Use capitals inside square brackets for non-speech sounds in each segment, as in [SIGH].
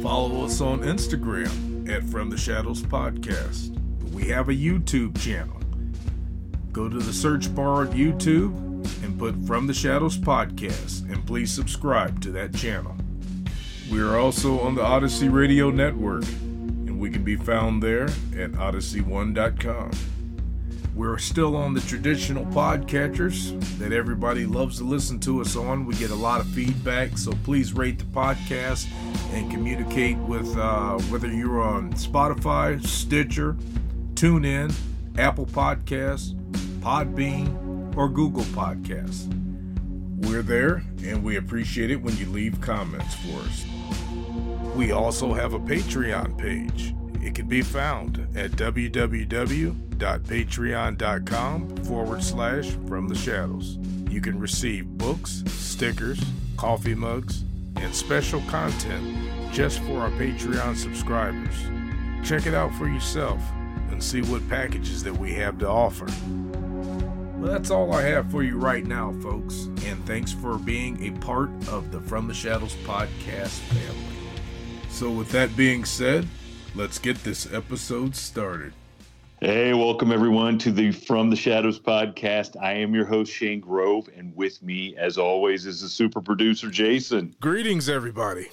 Follow us on Instagram at From the Shadows Podcast. We have a YouTube channel. Go to the search bar of YouTube and put From the Shadows Podcast, and please subscribe to that channel. We are also on the Odyssey Radio Network, and we can be found there at odyssey1.com. We're still on the traditional podcatchers that everybody loves to listen to us on. We get a lot of feedback, so please rate the podcast and communicate with uh, whether you're on Spotify, Stitcher, TuneIn, Apple Podcasts, Podbean, or Google Podcasts. We're there, and we appreciate it when you leave comments for us. We also have a Patreon page. It can be found at www.patreon.com forward slash from the shadows. You can receive books, stickers, coffee mugs, and special content just for our Patreon subscribers. Check it out for yourself and see what packages that we have to offer. Well, that's all I have for you right now, folks, and thanks for being a part of the From the Shadows podcast family. So, with that being said, let's get this episode started. Hey, welcome everyone to the From the Shadows podcast. I am your host, Shane Grove, and with me, as always, is the super producer, Jason. Greetings, everybody.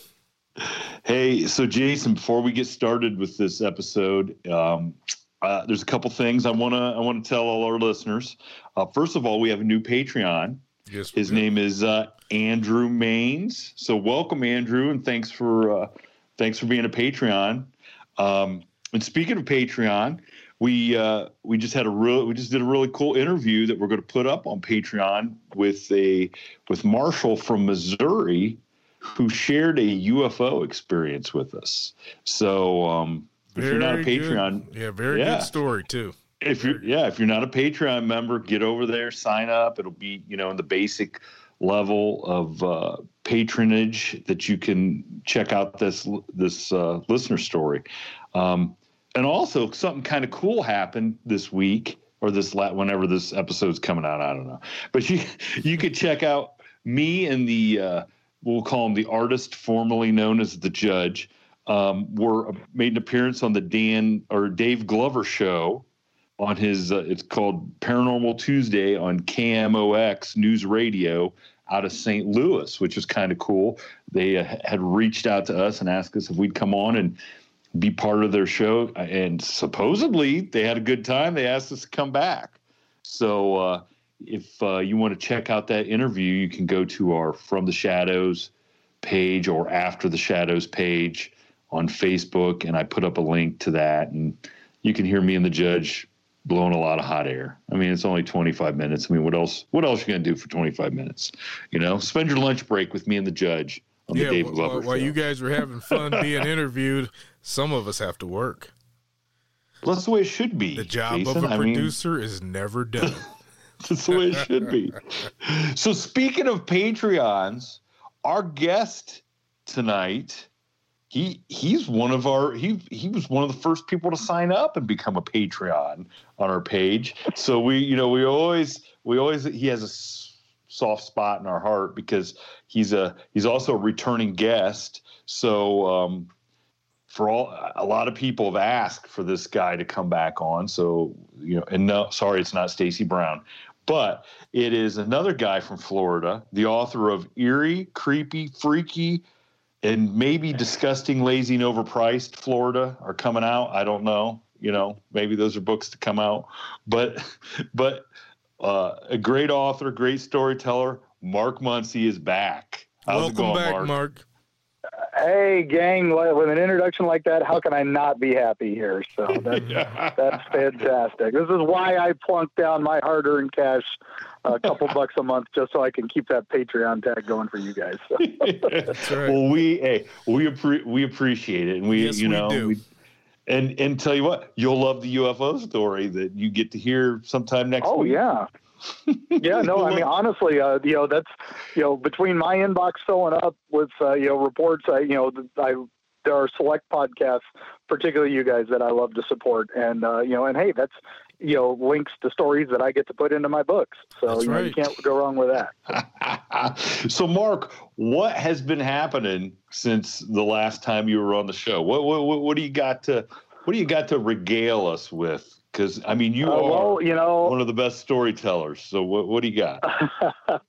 Hey, so Jason, before we get started with this episode, um, uh, there's a couple things I want to I want to tell all our listeners. Uh, first of all, we have a new Patreon. Yes, His name is uh, Andrew Maines. So welcome, Andrew, and thanks for uh, thanks for being a Patreon. Um, and speaking of Patreon, we uh, we just had a real we just did a really cool interview that we're going to put up on Patreon with a with Marshall from Missouri, who shared a UFO experience with us. So um, if very you're not a Patreon, good. yeah, very yeah. good story too. If you're yeah, if you're not a Patreon member, get over there, sign up. It'll be you know in the basic level of uh, patronage that you can check out this this uh, listener story. Um, and also something kind of cool happened this week or this la- whenever this episode's coming out. I don't know, but you you could check out me and the uh, we'll call him the artist formerly known as the judge. Um, were made an appearance on the Dan or Dave Glover show on his uh, it's called Paranormal Tuesday on KMOX News Radio out of St. Louis, which is kind of cool. They uh, had reached out to us and asked us if we'd come on and be part of their show. And supposedly they had a good time. They asked us to come back. So uh, if uh, you want to check out that interview, you can go to our From the Shadows page or After the Shadows page on Facebook. And I put up a link to that. And you can hear me and the judge blowing a lot of hot air. I mean, it's only 25 minutes. I mean, what else? What else are you gonna do for 25 minutes? You know, spend your lunch break with me and the judge on yeah, the Dave while, Glover while show. you guys were having fun [LAUGHS] being interviewed, some of us have to work. Well, that's the way it should be. The job Jason. of a I mean, producer is never done. [LAUGHS] [LAUGHS] that's the way it should be. So, speaking of Patreons, our guest tonight he he's one of our he he was one of the first people to sign up and become a Patreon on our page. So we you know we always we always he has a soft spot in our heart because he's a he's also a returning guest. So um, for all a lot of people have asked for this guy to come back on. So you know, and no, sorry, it's not Stacy Brown, but it is another guy from Florida, the author of Eerie, Creepy, Freaky and maybe disgusting, lazy, and overpriced Florida are coming out. I don't know. You know, maybe those are books to come out. But, [LAUGHS] but uh, a great author, great storyteller. Mark Muncy is back. How's Welcome going, back, Mark? Mark. Hey, gang! With an introduction like that, how can I not be happy here? So [LAUGHS] that's yeah. that's fantastic. This is why I plunked down my hard-earned cash a couple [LAUGHS] bucks a month just so I can keep that Patreon tag going for you guys. So. [LAUGHS] That's right. Well, we hey, we appre- we appreciate it, and we yes, you know we, we and and tell you what, you'll love the UFO story that you get to hear sometime next oh, week. Oh yeah. [LAUGHS] yeah, no, I mean honestly, uh, you know that's you know between my inbox filling up with uh, you know reports, I you know I there are select podcasts, particularly you guys, that I love to support, and uh, you know, and hey, that's you know links to stories that I get to put into my books. So you, know, you can't go wrong with that. [LAUGHS] so, Mark, what has been happening since the last time you were on the show? What what what, what do you got to what do you got to regale us with? Because I mean, you uh, are well, you know, one of the best storytellers. So, what what do you got? [LAUGHS]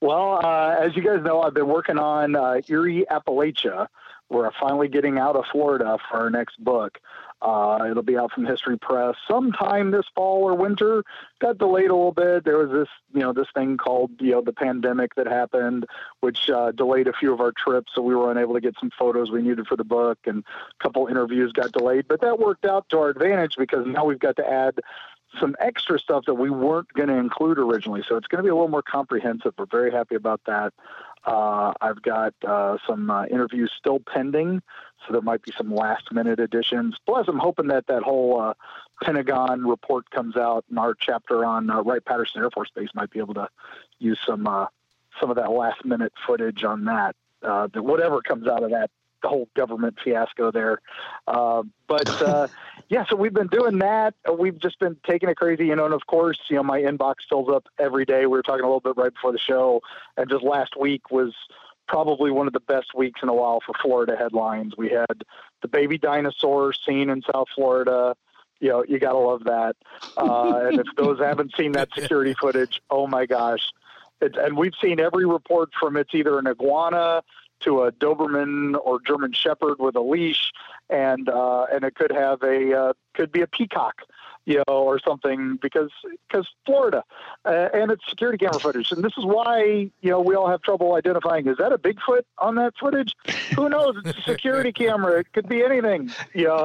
well, uh, as you guys know, I've been working on uh, Eerie Appalachia. We're finally getting out of Florida for our next book. Uh, it'll be out from History Press sometime this fall or winter. Got delayed a little bit. There was this, you know, this thing called, you know, the pandemic that happened, which uh, delayed a few of our trips, so we were unable to get some photos we needed for the book, and a couple interviews got delayed. But that worked out to our advantage because now we've got to add some extra stuff that we weren't going to include originally. So it's going to be a little more comprehensive. We're very happy about that. Uh, I've got uh, some uh, interviews still pending, so there might be some last minute additions. Plus, I'm hoping that that whole uh, Pentagon report comes out, and our chapter on uh, Wright Patterson Air Force Base might be able to use some uh, some of that last minute footage on that. that whatever comes out of that the whole government fiasco there. Uh, but uh, [LAUGHS] yeah, so we've been doing that. We've just been taking it crazy, you know. And of course, you know, my inbox fills up every day. We were talking a little bit right before the show, and just last week was probably one of the best weeks in a while for Florida headlines. We had the baby dinosaur seen in South Florida. You know, you gotta love that. Uh, and if those haven't seen that security footage, oh my gosh. It, and we've seen every report from it's either an iguana to a Doberman or German Shepherd with a leash, and uh, and it could have a uh, could be a peacock, you know, or something because because Florida, uh, and it's security camera footage, and this is why you know we all have trouble identifying is that a Bigfoot on that footage? Who knows? It's a security camera. It could be anything. Yeah,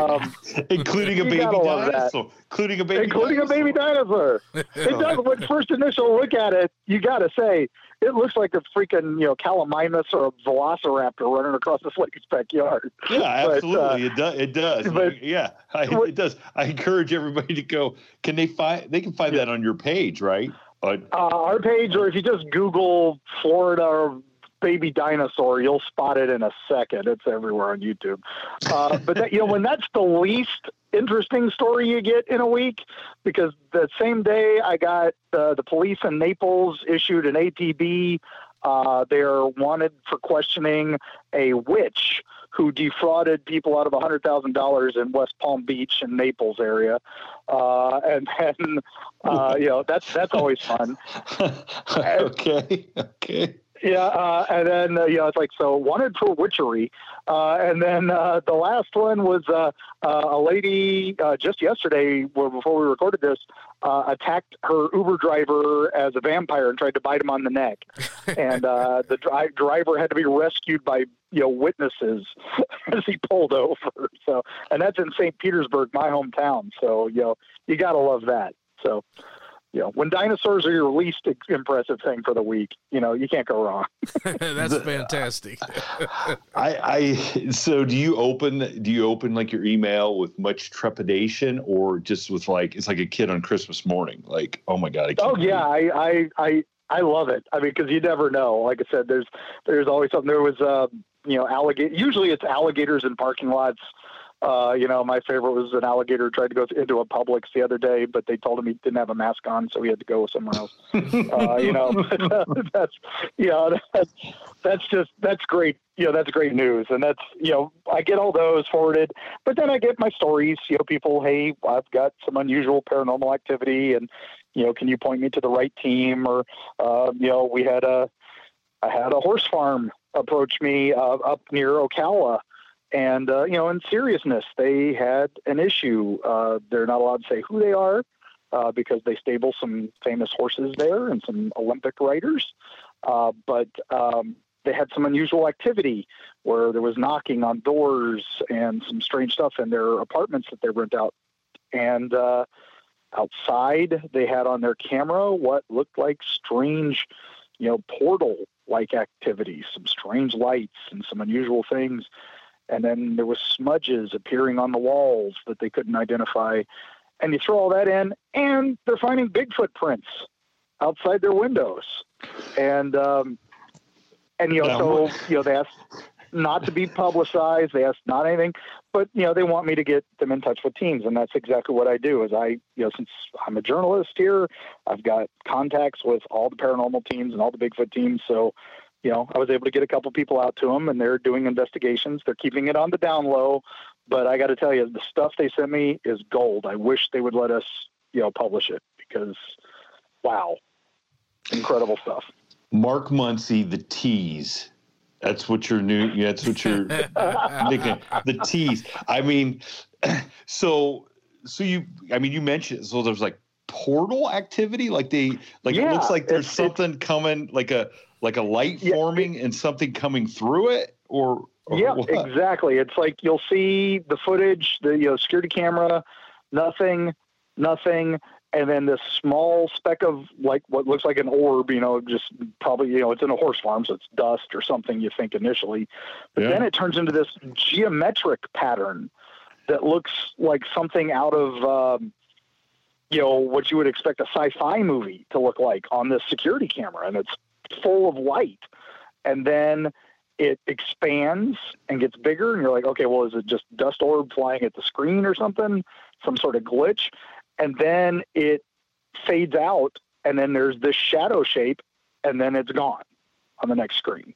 um, including a baby dinosaur. Including a baby. Including dinosaur. a baby dinosaur. It does. When first initial look at it, you got to say it looks like a freaking you know Gallimimus or a Velociraptor running across this lake's backyard. Yeah, [LAUGHS] absolutely, but, uh, it does. It does. But, yeah, I, [LAUGHS] it does. I encourage everybody to go. Can they find? They can find yeah. that on your page, right? Uh, our page, or if you just Google Florida baby dinosaur, you'll spot it in a second. It's everywhere on YouTube. Uh, but that, you know, when that's the least interesting story you get in a week, because the same day I got uh, the police in Naples issued an APB. Uh, they're wanted for questioning a witch who defrauded people out of $100,000 in West Palm Beach and Naples area. Uh, and then, uh, you know, that's, that's always fun. [LAUGHS] okay. Okay. Yeah, uh, and then uh, you know it's like so wanted for witchery, uh, and then uh, the last one was uh, uh, a lady just yesterday, before we recorded this, attacked her Uber driver as a vampire and tried to bite him on the neck, [LAUGHS] and the dri- driver had to be rescued by you know witnesses [LAUGHS] as he pulled over. So, and that's in St. Petersburg, my hometown. So you know you gotta love that. So you know, when dinosaurs are your least impressive thing for the week, you know, you can't go wrong. [LAUGHS] That's fantastic. [LAUGHS] I, I, so do you open, do you open like your email with much trepidation or just with like, it's like a kid on Christmas morning, like, oh my God. oh yeah. I, I, I, I love it. I mean, cause you never know. Like I said, there's, there's always something. There was, uh, you know alligator. Usually it's alligators in parking lots. Uh, you know, my favorite was an alligator tried to go into a Publix the other day, but they told him he didn't have a mask on, so he had to go somewhere else. [LAUGHS] uh, you know, [LAUGHS] that's you know that's that's just that's great. You know, that's great news, and that's you know I get all those forwarded, but then I get my stories. You know, people, hey, I've got some unusual paranormal activity, and you know, can you point me to the right team? Or uh, you know, we had a I had a horse farm approach me uh, up near Ocala and, uh, you know, in seriousness, they had an issue. Uh, they're not allowed to say who they are uh, because they stable some famous horses there and some Olympic riders. Uh, but um, they had some unusual activity where there was knocking on doors and some strange stuff in their apartments that they rent out. And uh, outside, they had on their camera what looked like strange, you know, portal like activities, some strange lights and some unusual things and then there was smudges appearing on the walls that they couldn't identify. And you throw all that in, and they're finding Bigfoot prints outside their windows. And um, and you know, so you know, they asked not to be publicized. They asked not anything, but you know, they want me to get them in touch with teams, and that's exactly what I do. Is I, you know, since I'm a journalist here, I've got contacts with all the paranormal teams and all the Bigfoot teams. So you know, I was able to get a couple people out to them, and they're doing investigations. They're keeping it on the down low, but I got to tell you, the stuff they sent me is gold. I wish they would let us, you know, publish it because, wow, incredible stuff. Mark Muncy, the tease. That's what your new. That's what your [LAUGHS] nickname. The tease. I mean, [CLEARS THROAT] so so you. I mean, you mentioned so there's like portal activity. Like they like yeah, it looks like there's something coming. Like a like a light yeah. forming and something coming through it or, or yeah what? exactly it's like you'll see the footage the you know security camera nothing nothing and then this small speck of like what looks like an orb, you know, just probably, you know, it's in a horse farm, so it's dust or something you think initially. But yeah. then it turns into this geometric pattern that looks like something out of, um, you know, what you would expect a sci fi movie to look like on this security camera. And it's full of light. And then it expands and gets bigger. And you're like, okay, well, is it just dust orb flying at the screen or something? Some sort of glitch. And then it fades out. And then there's this shadow shape. And then it's gone on the next screen.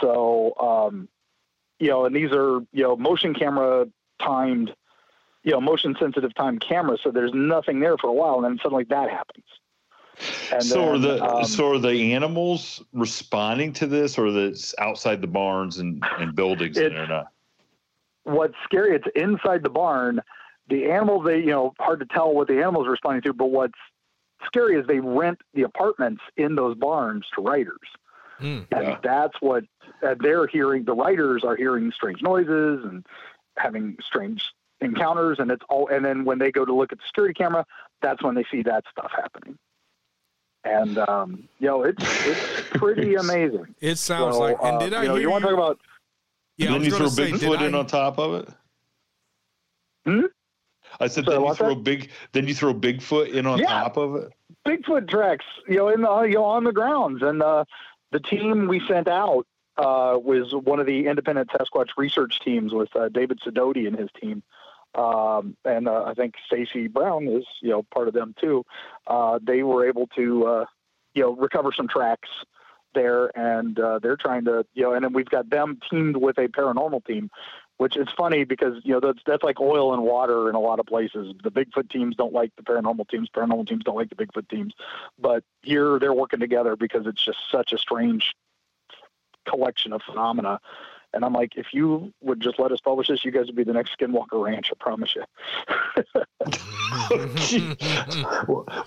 So, um, you know, and these are, you know, motion camera timed, you know, motion sensitive time cameras. So there's nothing there for a while. And then suddenly that happens. And so then, are the um, so are the animals responding to this, or that's outside the barns and, and buildings and they're not? What's scary? It's inside the barn. The animals, they you know, hard to tell what the animals are responding to. But what's scary is they rent the apartments in those barns to riders, mm, and yeah. that's what uh, they're hearing. The riders are hearing strange noises and having strange encounters, and it's all. And then when they go to look at the security camera, that's when they see that stuff happening and um, you know it's it's pretty [LAUGHS] amazing. It sounds so, like. And did uh, I you know, hear you want to talk about? Yeah, then you throw say, Bigfoot in on top of it. Hmm. I said then you throw that? big. Then you throw Bigfoot in on yeah. top of it. Bigfoot tracks, you know, in the you know on the grounds, and uh, the team we sent out uh, was one of the independent Sasquatch research teams with uh, David Sidoti and his team. Um, and uh, I think Stacy Brown is, you know, part of them too. Uh, they were able to, uh, you know, recover some tracks there, and uh, they're trying to, you know, and then we've got them teamed with a paranormal team, which is funny because you know that's that's like oil and water in a lot of places. The Bigfoot teams don't like the paranormal teams, paranormal teams don't like the Bigfoot teams, but here they're working together because it's just such a strange collection of phenomena and I'm like, if you would just let us publish this, you guys would be the next Skinwalker Ranch. I promise you.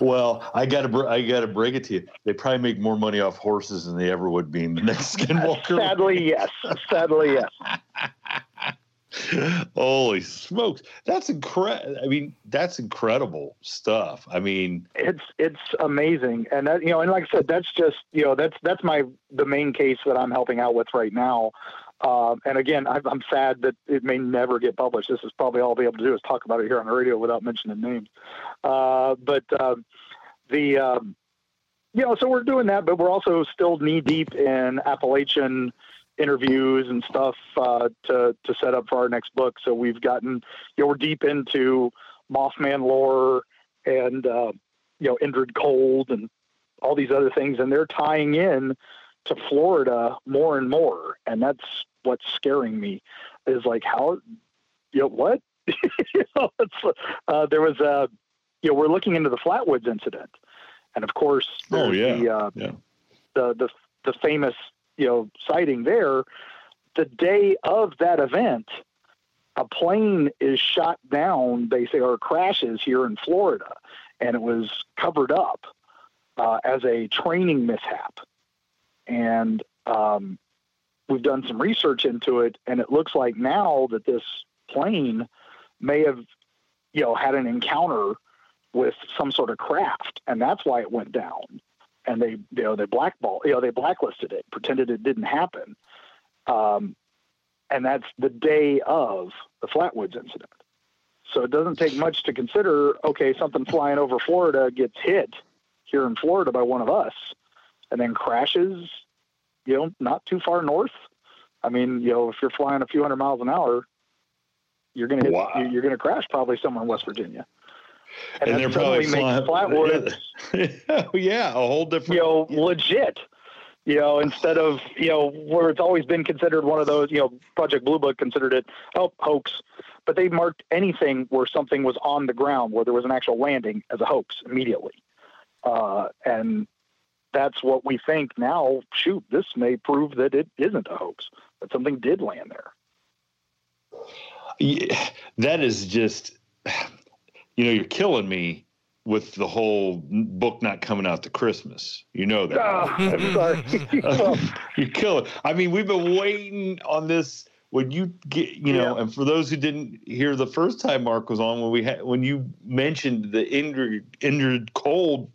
[LAUGHS] well, I got to I got to break it to you. They probably make more money off horses than they ever would being the next Skinwalker. [LAUGHS] Sadly, yes. Sadly, yes. [LAUGHS] Holy smokes, that's incredible! I mean, that's incredible stuff. I mean, it's it's amazing, and that you know, and like I said, that's just you know, that's that's my the main case that I'm helping out with right now. Uh, and again, I'm sad that it may never get published. This is probably all I'll be able to do is talk about it here on the radio without mentioning names. Uh, but uh, the um, you know, so we're doing that, but we're also still knee deep in Appalachian interviews and stuff uh, to to set up for our next book. So we've gotten, you know, we're deep into Mothman lore and uh, you know Indrid Cold and all these other things, and they're tying in to Florida more and more, and that's what's scaring me. Is like how, you know, what? [LAUGHS] you know, uh, there was a, you know, we're looking into the Flatwoods incident, and of course, oh yeah, the, uh, yeah. the the the famous you know sighting there. The day of that event, a plane is shot down. They say or crashes here in Florida, and it was covered up uh, as a training mishap. And um, we've done some research into it, and it looks like now that this plane may have, you know, had an encounter with some sort of craft, and that's why it went down. And they, you know, they blackball, you know, they blacklisted it, pretended it didn't happen. Um, and that's the day of the Flatwoods incident. So it doesn't take much to consider. Okay, something flying over Florida gets hit here in Florida by one of us, and then crashes. You know, not too far north. I mean, you know, if you're flying a few hundred miles an hour, you're gonna hit, Wow. you're gonna crash probably somewhere in West Virginia. And, that they're probably flying. makes Flatwoods [LAUGHS] yeah, a whole different. you know, legit. You know, instead of you know where it's always been considered one of those. You know, Project Blue Book considered it oh hoax, but they marked anything where something was on the ground where there was an actual landing as a hoax immediately, uh, and that's what we think now. Shoot, this may prove that it isn't a hoax. That something did land there. Yeah, that is just, you know, you're killing me with the whole book not coming out to Christmas. You know that. Ah, [LAUGHS] I'm sorry. [LAUGHS] You're killing. I mean, we've been waiting on this. When you get, you know, Yeah. and for those who didn't hear the first time Mark was on, when we had, when you mentioned the Indrid, Indrid Cold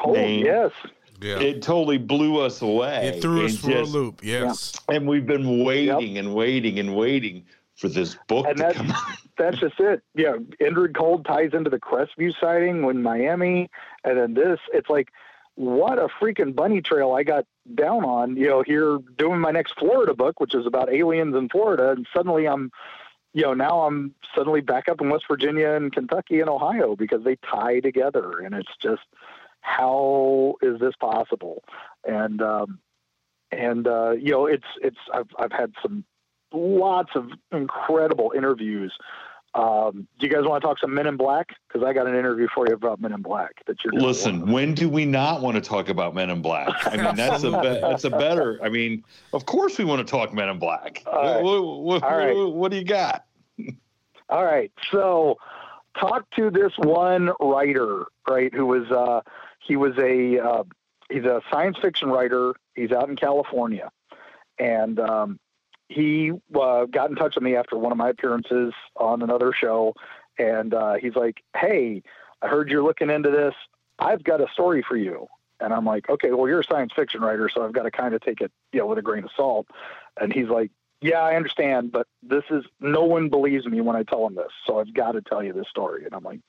oh, name, yes. Yeah. it totally blew us away. It threw us And for just- a loop. Yes. And we've been waiting and waiting and waiting for this book And to that's- come out. [LAUGHS] that's just it. Yeah, Indrid Cold ties into the Crestview sighting when Miami, and then this. It's like, what a freaking bunny trail I got down on. You know, here doing my next Florida book, which is about aliens in Florida, and suddenly I'm, you know, now I'm suddenly back up in West Virginia and Kentucky and Ohio because they tie together, and it's just how is this possible? And um, and uh, you know, it's it's I've I've had some lots of incredible interviews. Um, do you guys want to talk some Men in Black? Because I got an interview for you about Men in Black that you're Listen, when do we not want to talk about Men in Black? I mean, that's a be- that's a better. I mean, of course we want to talk Men in Black. All right. What, what- right. what- what do you got? [LAUGHS] All right, so talk to this one writer, right? Who was uh, he was a uh, he's a science fiction writer. He's out in California, and um, he uh, got in touch with me after one of my appearances on another show, and uh, he's like, "Hey, I heard you're looking into this. I've got a story for you." And I'm like, "Okay, well, you're a science fiction writer, so I've got to kind of take it, you know, with a grain of salt." And he's like, "Yeah, I understand, but this is no one believes me when I tell them this, so I've got to tell you this story." And I'm like,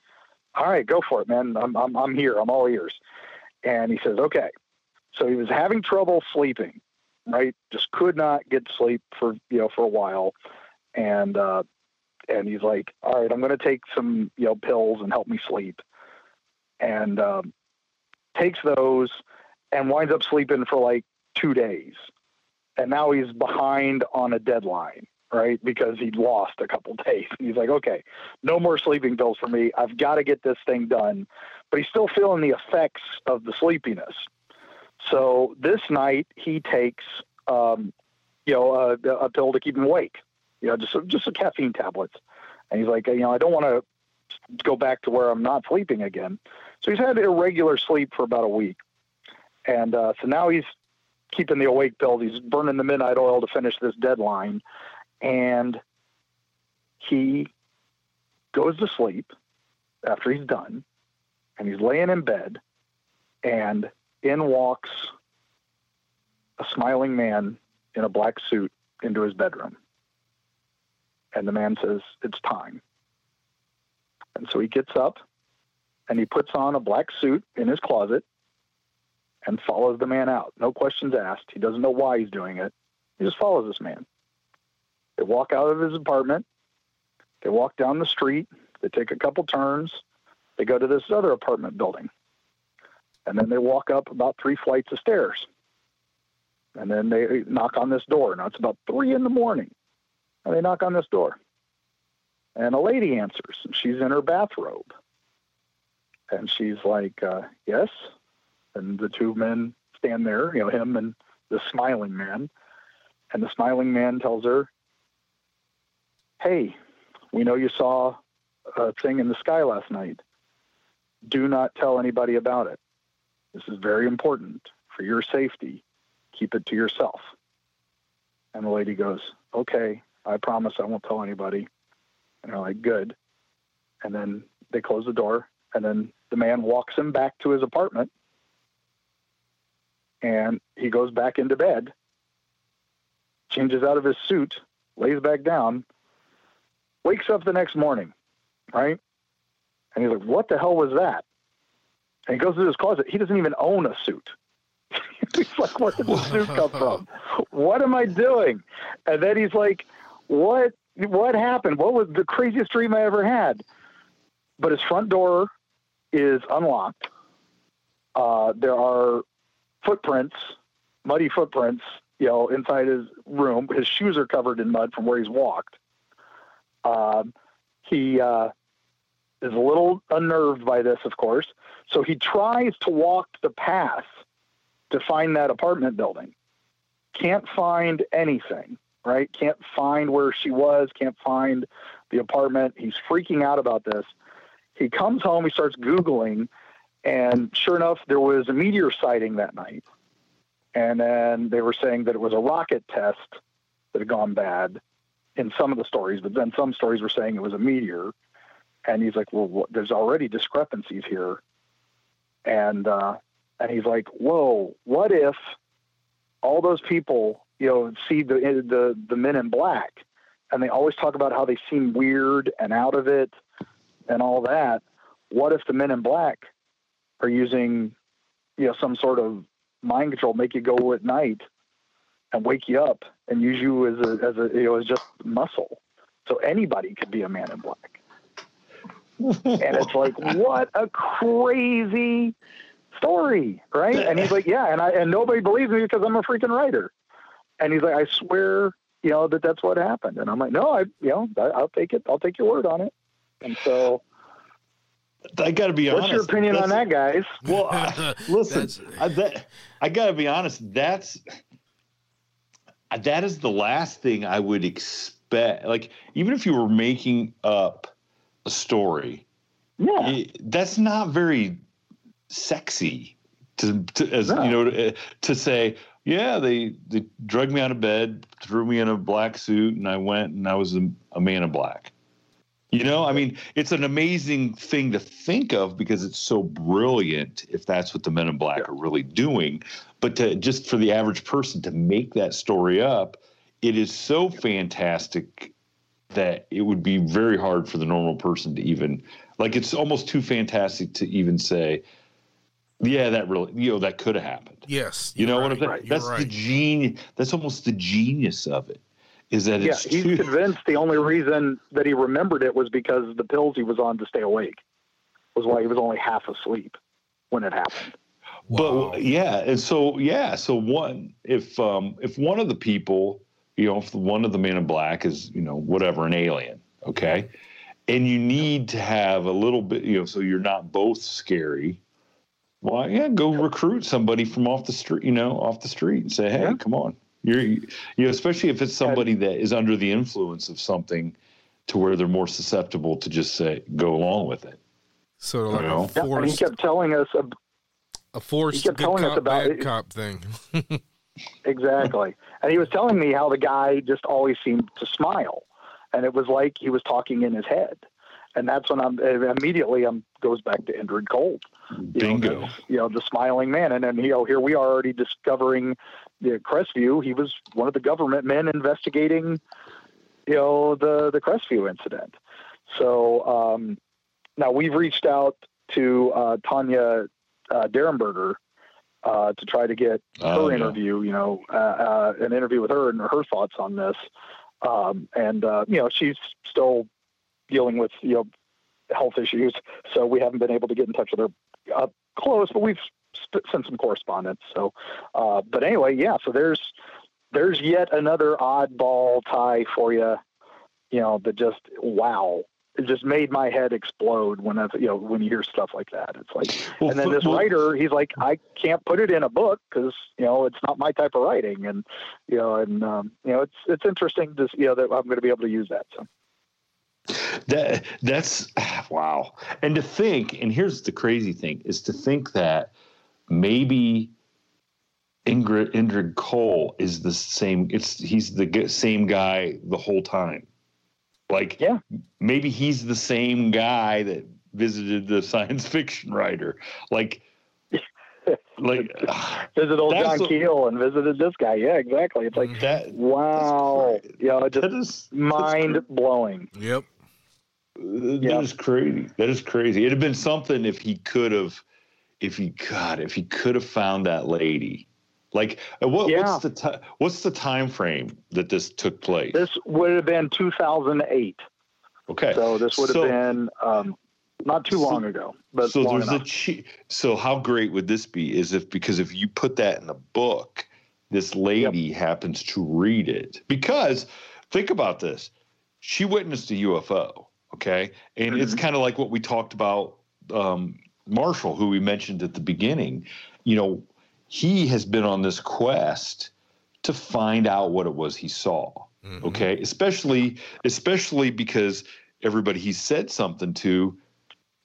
"All right, go for it, man. I'm I'm I'm here. I'm all ears." And he says, "Okay." So he was having trouble sleeping, right? Just could not get sleep for you know for a while, and uh, and he's like, "All right, I'm going to take some you know pills and help me sleep," and um, takes those and winds up sleeping for like two days, and now he's behind on a deadline, right? Because he'd lost a couple [LAUGHS] days. He's like, "Okay, no more sleeping pills for me. I've got to get this thing done," but he's still feeling the effects of the sleepiness. So this night he takes, um, you know, a, a pill to keep him awake. You know, just just a caffeine tablets. And he's like, you know, I don't want to go back to where I'm not sleeping again. So he's had irregular sleep for about a week, and uh, so now he's keeping the awake pill. He's burning the midnight oil to finish this deadline, and he goes to sleep after he's done, and he's laying in bed, and in walks a smiling man in a black suit into his bedroom. And the man says, It's time. And so he gets up and he puts on a black suit in his closet and follows the man out. No questions asked. He doesn't know why he's doing it. He just follows this man. They walk out of his apartment. They walk down the street. They take a couple turns. They go to this other apartment building. And then they walk up about three flights of stairs. And then they knock on this door. Now it's about three in the morning. And they knock on this door. And a lady answers. And she's in her bathrobe. And she's like, uh, Yes. And the two men stand there, you know, him and the smiling man. And the smiling man tells her, Hey, we know you saw a thing in the sky last night. Do not tell anybody about it. This is very important for your safety. Keep it to yourself. And the lady goes, Okay, I promise I won't tell anybody. And they're like, Good. And then they close the door. And then the man walks him back to his apartment. And he goes back into bed, changes out of his suit, lays back down, wakes up the next morning, right? And he's like, What the hell was that? And he goes to his closet. He doesn't even own a suit. [LAUGHS] he's like, Where did the suit come from? What am I doing? And then he's like, What what happened? What was the craziest dream I ever had? But his front door is unlocked. Uh, there are footprints, muddy footprints, you know, inside his room. His shoes are covered in mud from where he's walked. Um, he uh, is a little unnerved by this, of course. So he tries to walk the path to find that apartment building. Can't find anything, right? Can't find where she was, can't find the apartment. He's freaking out about this. He comes home, he starts Googling, and sure enough, there was a meteor sighting that night. And then they were saying that it was a rocket test that had gone bad in some of the stories, but then some stories were saying it was a meteor. And he's like, well, what, there's already discrepancies here. And, uh, and he's like, whoa, what if all those people, you know, see the, the, the men in black and they always talk about how they seem weird and out of it and all that. What if the men in black are using, you know, some sort of mind control, make you go at night and wake you up and use you as a, as a, you know, as just muscle. So anybody could be a man in black. and it's like, [LAUGHS] what a crazy story, right? And he's like, yeah, and I and nobody believes me because I'm a freaking writer. And he's like, I swear, you know, that that's what happened. And I'm like, no, I, you know, I, I'll take it. I'll take your word on it. And so, I got to be what's honest. What's your opinion on that, guys? Well, I, [LAUGHS] listen, I, that, I got to be honest. That's that is the last thing I would expect. Like, even if you were making up a story, Yeah, it- that's not very sexy to, to as No. you know to, to say yeah they they drugged me out of bed threw me in a black suit and i went and i was a, a man in black you know i mean it's an amazing thing to think of because it's so brilliant if that's what the men in black are really doing. But to just for the average person to make that story up it is so fantastic that it would be very hard for the normal person to even like it's almost too fantastic to even say yeah that really you know that could have happened. Yes. you know what i'm saying? You're that's the genius that's almost the genius of it is that yeah. it's He's too convinced the only reason that he remembered it was because the pills he was on to stay awake was why he was only half asleep when it happened. Wow. But yeah, and so yeah, so one if um if one of the people, you know, if one of the men in black is, you know, whatever, an alien, okay, and you need to have a little bit, you know, so you're not both scary. Well, yeah, go recruit somebody from off the street, you know, off the street, and say, hey, Yeah. come on, you're, you know, especially if it's somebody that is under the influence of something, to where they're more susceptible to just say go along with it. sort of like You know? a Yeah, and he kept telling us a, a forced kept good telling us about bad it. cop thing. [LAUGHS] exactly, and he was telling me how the guy just always seemed to smile, and it was like he was talking in his head, and that's when I'm immediately I'm goes back to Indrid Cold. you Bingo. Know, this- you know, the smiling man. And then, you know, here we are already discovering the Crestview. He was one of the government men investigating, you know, the, the Crestview incident. So um, now we've reached out to uh, Tanya uh, Derenberger uh, to try to get Oh, her yeah. interview. You know, uh, uh, an interview with her and her thoughts on this. Um, and uh, you know, she's still dealing with you know health issues, so we haven't been able to get in touch with her up close, but we've sp- sent some correspondence. So, uh, but anyway, yeah. So there's there's yet another oddball tie for you. You know, that just wow. It just made my head explode when that's you know when you hear stuff like that. It's like, Well, and then this well- writer, he's like, I can't put it in a book because you know it's not my type of writing, and you know, and um, you know, it's it's interesting to you know that I'm going to be able to use that. So That that's [SIGHS] wow. And to think, and here's the crazy thing, is to think that maybe Ingrid Indrid Cold is the same. It's he's the same guy the whole time. Like Yeah. maybe he's the same guy that visited the [LAUGHS] science fiction writer. Like [LAUGHS] like visit old John a- Keel and visited this guy. Yeah, exactly. It's like that. wow, That's you know, it just That is mind blowing. Yep. That Yeah. is crazy. That is crazy. It'd have been something if he could have, if he God, if he could have found that lady. Like, uh, what, Yeah. what's the ti what's the time frame that this took place? This would have been 2008, okay, so this would have So- been um, not too So- long ago, but so there's a enough. che- so how great would this be? Is if because if you put that in a book, this lady happens to read it because think about this, she witnessed a UFO, okay, and it's Mm-hmm. kind of like what we talked about. Um, Marshall, who we mentioned at the beginning, you know, he has been on this quest to find out what it was he saw. Mm-hmm. Okay, especially especially because everybody he said something to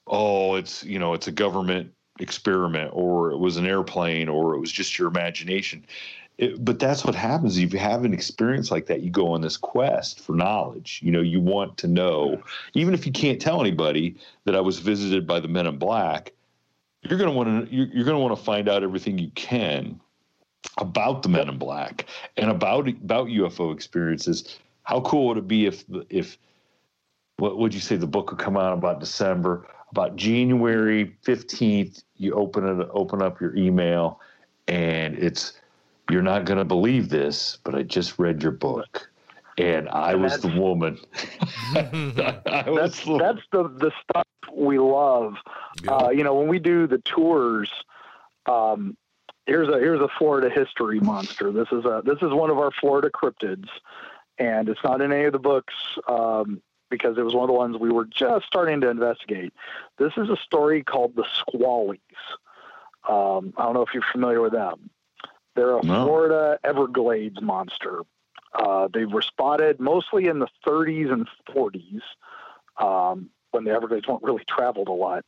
oh, it's you know, it's a government experiment, or it was an airplane, or it was just your imagination. It, but that's what happens if you have an experience like that. You go on this quest for knowledge. You know, you want to know, even if you can't tell anybody that I was visited by the Men in Black. You're gonna want to. You're, gonna want to find out everything you can about the Men in Black and about about UFO experiences. How cool would it be if if what would you say the book would come out about December? About January fifteenth, you open it open up your email, and it's you're not going to believe this, but I just read your book, and I And was the woman. [LAUGHS] I was That's the- that's the the stuff we love. Uh, you know, when we do the tours, um, here's a here's a Florida history monster. This is a this is one of our Florida cryptids, and it's not in any of the books um, because it was one of the ones we were just starting to investigate. This is a story called the Squallies. Um, I don't know if you're familiar with them. They're a No. Florida Everglades monster. Uh, they were spotted mostly in the 30s and 40s um, when the Everglades weren't really traveled a lot.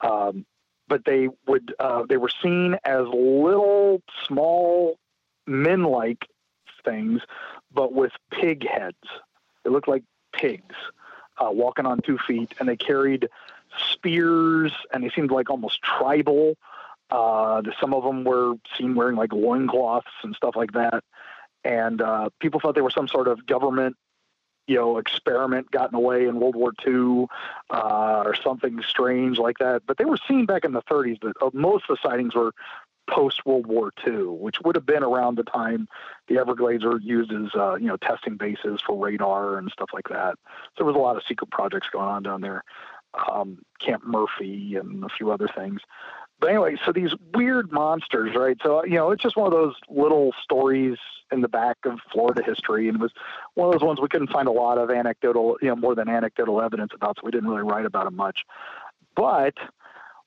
Um, but they would uh, they were seen as little small men-like things, but with pig heads. They looked like pigs uh, walking on two feet, and they carried spears, and they seemed like almost tribal. Uh, some of them were seen wearing like loincloths and stuff like that. And uh, people thought they were some sort of government, you know, experiment gotten away in World War II uh, or something strange like that. But they were seen back in the 30s. But uh, most of the sightings were post World War II, which would have been around the time the Everglades were used as uh, you know testing bases for radar and stuff like that. So there was a lot of secret projects going on down there. Um, Camp Murphy and a few other things. But anyway, so these weird monsters, right? So you know, it's just one of those little stories in the back of Florida history, and it was one of those ones we couldn't find a lot of anecdotal, you know, more than anecdotal evidence about, so we didn't really write about it much. But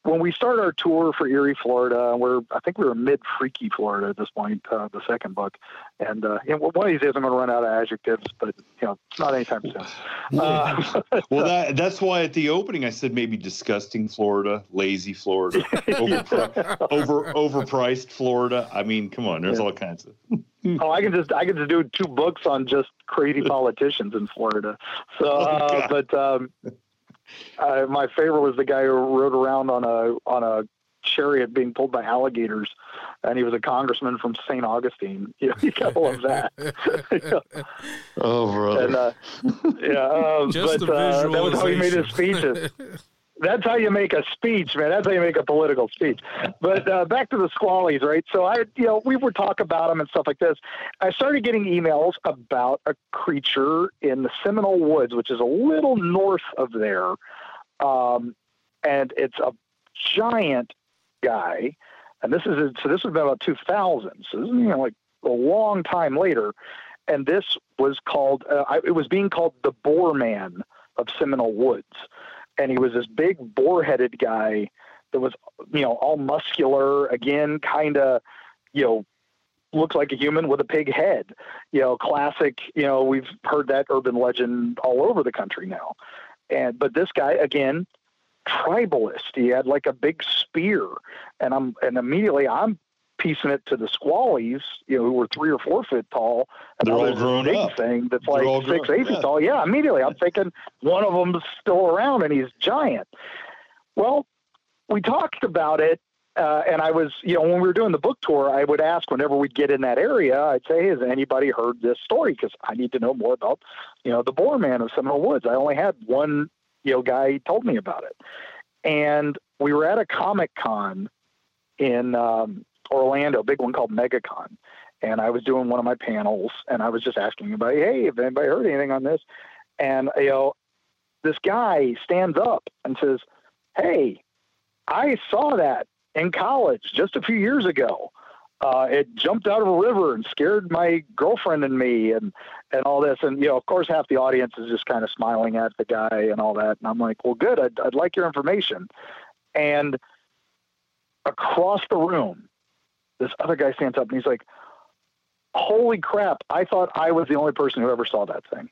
when we started our tour for Eerie, Florida, we're I think we were mid Freaky, Florida at this point, uh, the second book, and uh, know, one of these days I'm going to run out of adjectives, but you know, not anytime soon. Uh, [LAUGHS] well, that that's why at the opening I said maybe disgusting Florida, lazy Florida, [LAUGHS] overpri- over overpriced Florida. I mean, come on, there's all kinds of. [LAUGHS] Oh, I can just I can just do two books on just crazy politicians in Florida. So, uh, God. but um, uh, my favorite was the guy who rode around on a on a chariot being pulled by alligators, and he was a congressman from St. Augustine. [LAUGHS] You, know, you gotta love that. [LAUGHS] Oh, brother. and uh, yeah, um, Just but the uh, that was how he made his speeches. [LAUGHS] that's how you make a speech, man. That's how you make a political speech. But uh, back to the squallies, right? So I, you know, we would talk about them and stuff like this. I started getting emails about a creature in the Seminole Woods, which is a little north of there, um, and it's a giant guy. And this is so this was about 2000, so this is you know like a long time later, and this was called uh, it was being called the Boar Man of Seminole Woods and he was this big boar-headed guy that was, you know, all muscular, again, kind of, you know, looks like a human with a pig head. You know, classic. You know, we've heard that urban legend all over the country now. And but this guy again, tribalist. He had like a big spear, and I'm and immediately I'm piecing it to the squallies, you know, who were three or four feet tall, and They're all grown big up. thing that's They're like six, grown, eight yeah. feet tall. Yeah, immediately I'm thinking one of them's still around and he's giant. Well, we talked about it, uh, and I was, you know, when we were doing the book tour, I would ask whenever we'd get in that area, I'd say, "Has anybody heard this story?" Because I need to know more about, you know, the Boar Man of Seminole Woods. I only had one, you know, guy told me about it, and we were at a Comic Con in um, Orlando, big one called MegaCon. And I was doing one of my panels and I was just asking anybody, hey, have anybody heard anything on this? And, you know, this guy stands up and says, hey, I saw that in college just a few years ago. Uh, it jumped out of a river and scared my girlfriend and me and, and all this. And, you know, of course, half the audience is just kind of smiling at the guy and all that. And I'm like, well, good. I'd, I'd like your information. And across the room, this other guy stands up and he's like, Holy crap, I thought I was the only person who ever saw that thing.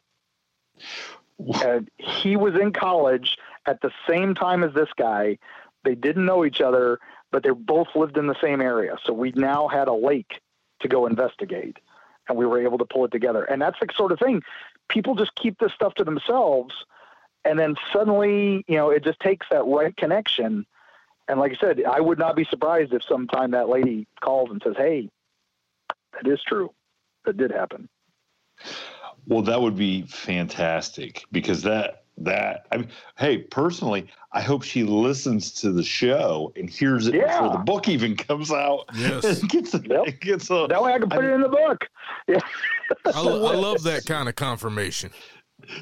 and he was in college at the same time as this guy. They didn't know each other, but they both lived in the same area. So we now had a lake to go investigate, and we were able to pull it together. And that's the sort of thing people just keep this stuff to themselves, and then suddenly, you know, it just takes that right connection and like I said, I would not be surprised if sometime that lady calls and says, "Hey, that is true. That did happen." Well, that would be fantastic because that that I mean, hey, personally, I hope she listens to the show and hears it yeah. before the book even comes out. Yes, [LAUGHS] gets a, yep. gets a, that way I can put I, it in the book. [LAUGHS] Yeah, I, I, love that kind of confirmation.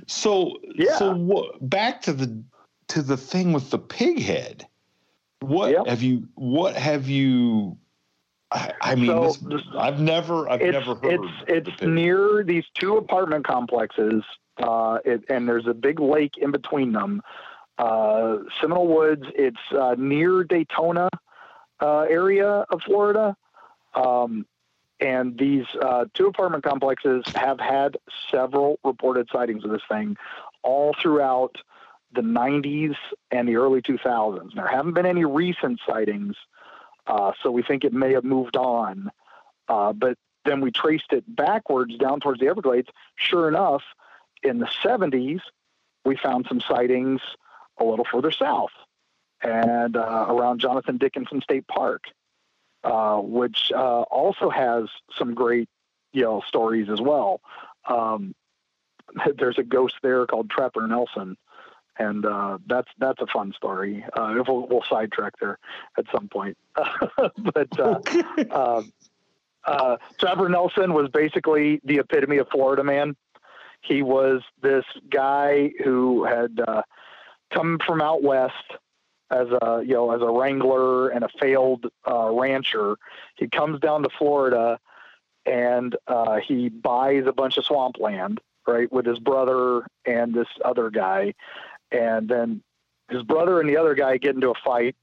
So, yeah. So back to the to the thing with the pig head. What yep. have you? What have you? I, I mean, so, this, I've never, I've never heard. It's it's near these two apartment complexes, uh, it, and there's a big lake in between them. Uh, Seminole Woods. It's uh, near Daytona uh, area of Florida. Um, and these uh, two apartment complexes have had several reported sightings of this thing all throughout the 90s and the early 2000s. There haven't been any recent sightings, uh, so we think it may have moved on. Uh, but then we traced it backwards down towards the Everglades. Sure enough, in the 70s, we found some sightings a little further south and uh, around Jonathan Dickinson State Park, uh, which uh, also has some great, you know, stories as well. Um, [LAUGHS] there's a ghost there called Trapper Nelson, and uh, that's that's a fun story. Uh, we'll, we'll sidetrack there at some point, [LAUGHS] but uh, [LAUGHS] um, uh, Trapper Nelson was basically the epitome of Florida man. He was this guy who had uh, come from out west as a you know as a wrangler and a failed uh, rancher. He comes down to Florida and he buys a bunch of swampland right with his brother and this other guy and then his brother and the other guy get into a fight.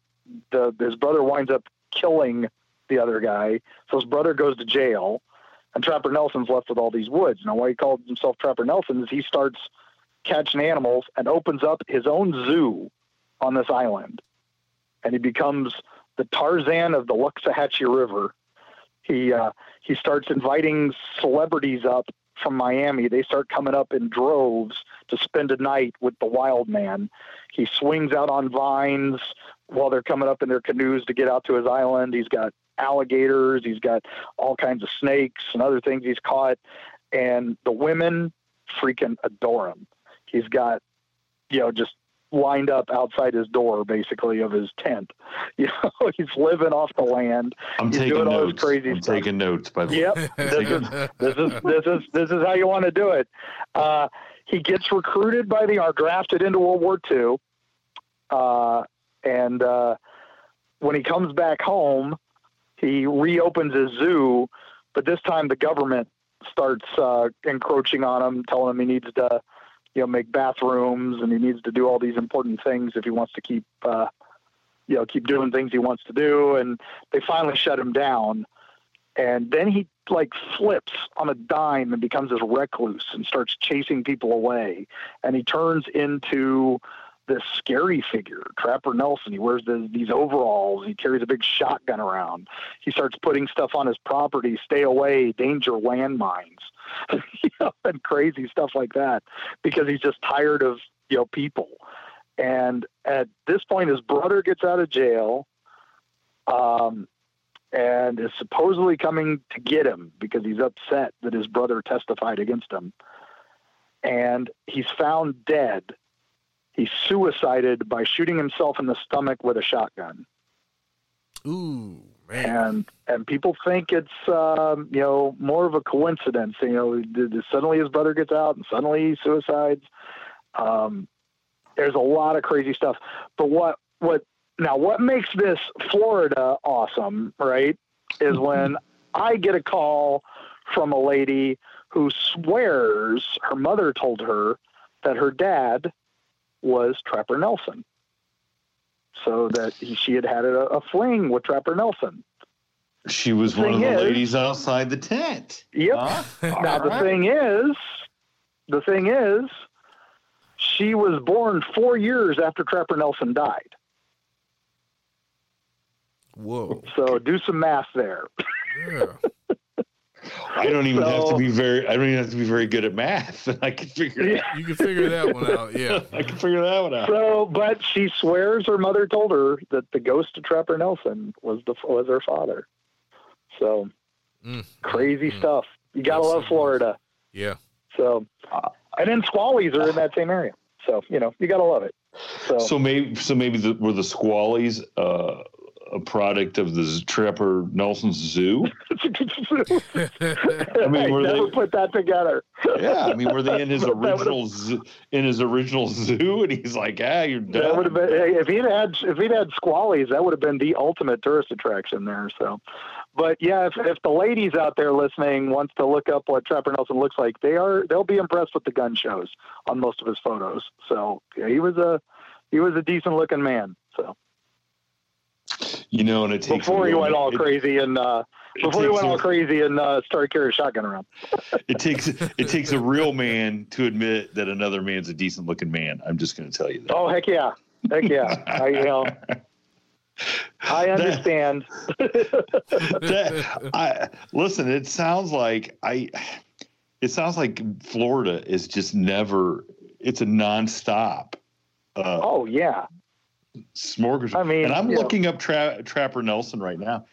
The his brother winds up killing the other guy, so his brother goes to jail, and Trapper Nelson's left with all these woods. Now, why he called himself Trapper Nelson is he starts catching animals and opens up his own zoo on this island, and he becomes the Tarzan of the Loxahatchee River. He uh, he starts inviting celebrities up from Miami, they start coming up in droves to spend a night with the wild man. He swings out on vines while they're coming up in their canoes to get out to his island. He's got alligators, he's got all kinds of snakes and other things he's caught. And the women freaking adore him. He's got, you know, just lined up outside his door, basically of his tent. [LAUGHS] You know, he's living off the land. I'm he's taking doing all notes. this crazy I'm stuff. taking notes. By the way. Yep, [LAUGHS] this is this is this is this is how you want to do it. Uh, he gets recruited by the are drafted into World War II, uh, and uh, when he comes back home, he reopens his zoo, but this time the government starts uh, encroaching on him, telling him he needs to, you know, make bathrooms and he needs to do all these important things if he wants to keep, uh, you know, keep doing things he wants to do. And they finally shut him down. And then he like flips on a dime and becomes this recluse and starts chasing people away. And he turns into this scary figure, Trapper Nelson. He wears the, these overalls. He carries a big shotgun around. He starts putting stuff on his property, stay away, danger landmines, [LAUGHS] you know, and crazy stuff like that because he's just tired of, you know, people. And at this point, his brother gets out of jail um, and is supposedly coming to get him because he's upset that his brother testified against him. And he's found dead he suicided by shooting himself in the stomach with a shotgun. Ooh, man. And and people think it's um, you know more of a coincidence. You know, suddenly his brother gets out and suddenly he suicides. Um, there's a lot of crazy stuff. But what what now? What makes this Florida awesome, right? Is when I get a call from a lady who swears her mother told her that her dad was Trapper Nelson. So that he, she had had a, a, fling with Trapper Nelson. She was The one of the is- ladies outside the tent. Yep. Huh? now the Alright. thing is, the thing is, she was born four years after Trapper Nelson died. Whoa. So do some math there. Yeah. I don't even have to be very. I don't even have to be very good at math. [LAUGHS] I can figure. it Yeah. You can figure that one out. Yeah. [LAUGHS] I can figure that one out. So, but she swears her mother told her that the ghost of Trapper Nelson was the was her father. So Mm. crazy Mm. stuff. You gotta Yes, love it is. Florida. Yeah. So, and then squallies are in that same area. So you know you gotta love it. So, So maybe, so maybe the, were the squallies uh, a product of the Trapper Nelson Zoo? [LAUGHS] I mean, were never they- put that together. Yeah, I mean, were they in his [LAUGHS] original zoo, in his original zoo? And he's like, "Ah, you're done. That would have been if he'd had if he'd had squallies, that would have been the ultimate tourist attraction there. So, but yeah, if if the ladies out there listening wants to look up what Trapper Nelson looks like, they are they'll be impressed with the gun shows on most of his photos. So yeah, he was a he was a decent looking man. So You know, and it takes before he went all it- crazy and uh, before he went a- all crazy and uh, started carrying a shotgun around. [LAUGHS] It takes it takes a real [LAUGHS] man to admit that another man's a decent looking man. I'm just going to tell you that. Oh heck yeah, heck yeah. I you know [LAUGHS] I understand. That- I listen. It sounds like I. It sounds like Florida is just never. It's a nonstop. Uh, oh yeah. Smorgasbord. I mean, and I'm you know. looking up Tra- Trapper Nelson right now.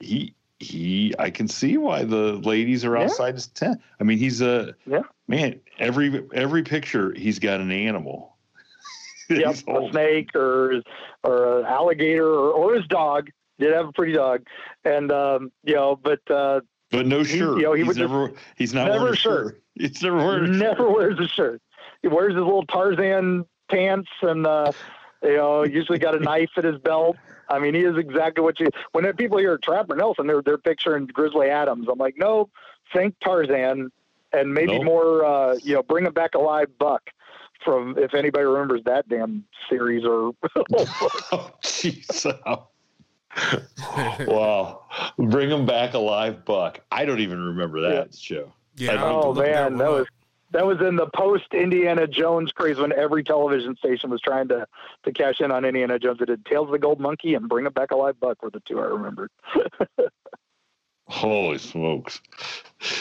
He he. I can see why the ladies are Yeah. outside his tent. I mean, he's a Yeah. man. Every every picture, he's got an animal. [LAUGHS] Yep, a snake or or an alligator or, or his dog. Did have a pretty dog, and um, you know, but uh, but no he- shirt. you know, he he's would just- never. he's not never wearing a shirt. shirt. [LAUGHS] He's never wearing a shirt. never wears a shirt. He wears his little Tarzan pants, and uh, you know, usually got a knife at his belt. I mean, he is exactly what you. When people hear Trapper Nelson, they're they're picturing Grizzly Adams. I'm like, no, think Tarzan, and maybe Nope. more. Uh, you know, bring him back alive, Buck. From if anybody remembers that damn series or [LAUGHS] [LAUGHS] Oh, jeez. Oh. [LAUGHS] wow. Bring him back alive, Buck. I don't even remember that show. Yeah. I I'll have to Oh man, one that was that was in the post Indiana Jones craze when every television station was trying to to cash in on Indiana Jones. It did Tales of the Gold Monkey and Bring It Back Alive Buck were the two I remembered. [LAUGHS] Holy smokes.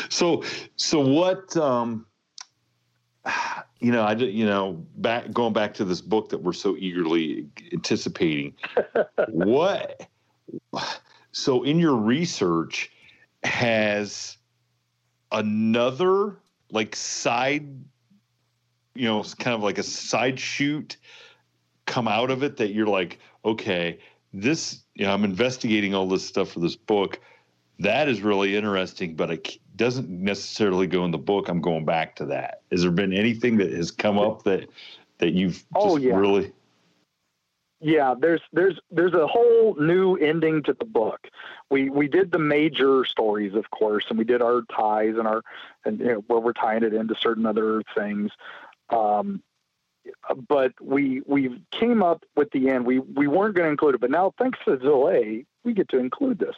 So so what um you know, I you know, back going back to this book that we're so eagerly anticipating. [LAUGHS] what so in your research has another like side you know, it's kind of like a side shoot come out of it that you're like, okay, this, you know, I'm investigating all this stuff for this book. That is really interesting, but it doesn't necessarily go in the book. I'm going back to that. Has there been anything that has come up that that you've oh, yeah. really yeah, there's there's there's a whole new ending to the book. We we did the major stories, of course, and we did our ties and our and you know, where we're tying it into certain other things. Um, but we we came up with the end. We we weren't going to include it, but now thanks to the delay, we get to include this.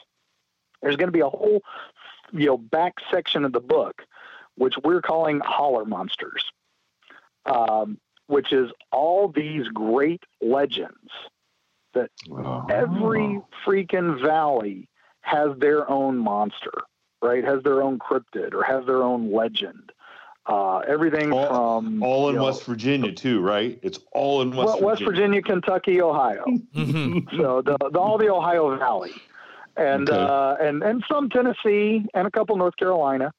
There's going to be a whole you know back section of the book, which we're calling holler monsters. Um, which is all these great legends that oh. every freaking valley has their own monster, right? Has their own cryptid or has their own legend. Uh, everything all, from all in know, West Virginia too, right? It's all in West well, Virginia. West Virginia, Kentucky, Ohio. [LAUGHS] so the, the, all the Ohio Valley, and okay. uh, and and some Tennessee and a couple North Carolina.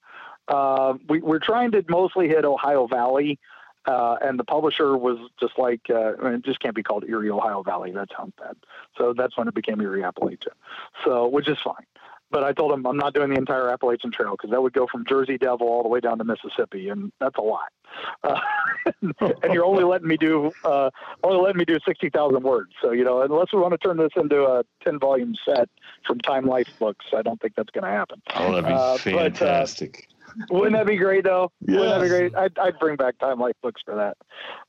Uh, we, we're trying to mostly hit Ohio Valley uh, and the publisher was just like, uh, I mean, it just can't be called Eerie, Ohio Valley. That sounds bad. So that's when it became Eerie Appalachia. So, which is fine. But I told him I'm not doing the entire Appalachian Trail because that would go from Jersey Devil all the way down to Mississippi, and that's a lot. [LAUGHS] Uh, [LAUGHS] and you're only letting me do uh, only letting me do sixty thousand words. So you know, unless we want to turn this into a ten volume set from Time Life books, I don't think that's going to happen. Oh, that'd be uh, fantastic. But, wouldn't that be great though? Yes. Wouldn't that be great? I'd, I'd bring back Time Life books for that.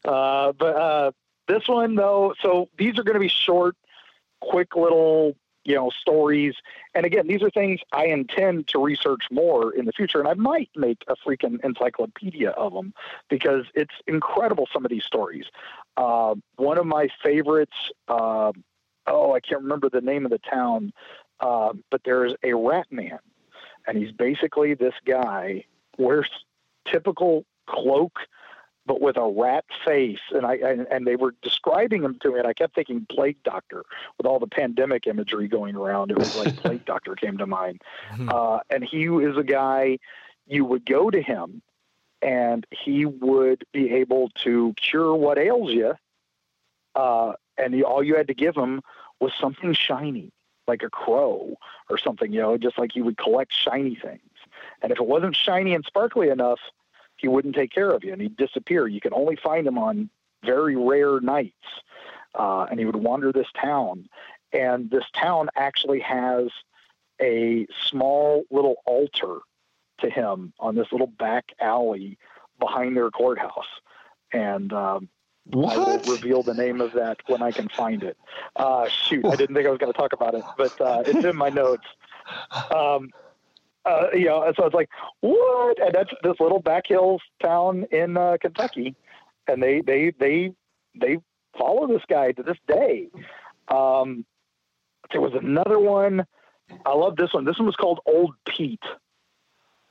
Uh, but uh, this one though, so these are going to be short, quick little you know stories. And again, these are things I intend to research more in the future, and I might make a freaking encyclopedia of them because it's incredible. Some of these stories. Uh, one of my favorites. Uh, oh, I can't remember the name of the town, uh, but there's a rat man and he's basically this guy wears typical cloak but with a rat face. And i and, and, they were describing him to me and i kept thinking plague doctor with all the pandemic imagery going around. It was like [LAUGHS] plague doctor came to mind. Hmm. uh, and he is a guy you would go to him and he would be able to cure what ails you uh, and he, all you had to give him was something shiny like a crow or something, you know, just like he would collect shiny things. And if it wasn't shiny and sparkly enough, he wouldn't take care of you and he'd disappear. You could only find him on very rare nights. Uh, and he would wander this town. And this town actually has a small little altar to him on this little back alley behind their courthouse. And um, what? I will reveal the name of that when I can find it. Uh, shoot, I didn't think I was going to talk about it, but uh, it's in my notes. Um, uh, you know, so it's like, what? And that's this little back hills town in uh, Kentucky, and they they they they follow this guy to this day. Um, there was another one. I love this one. This one was called Old Pete,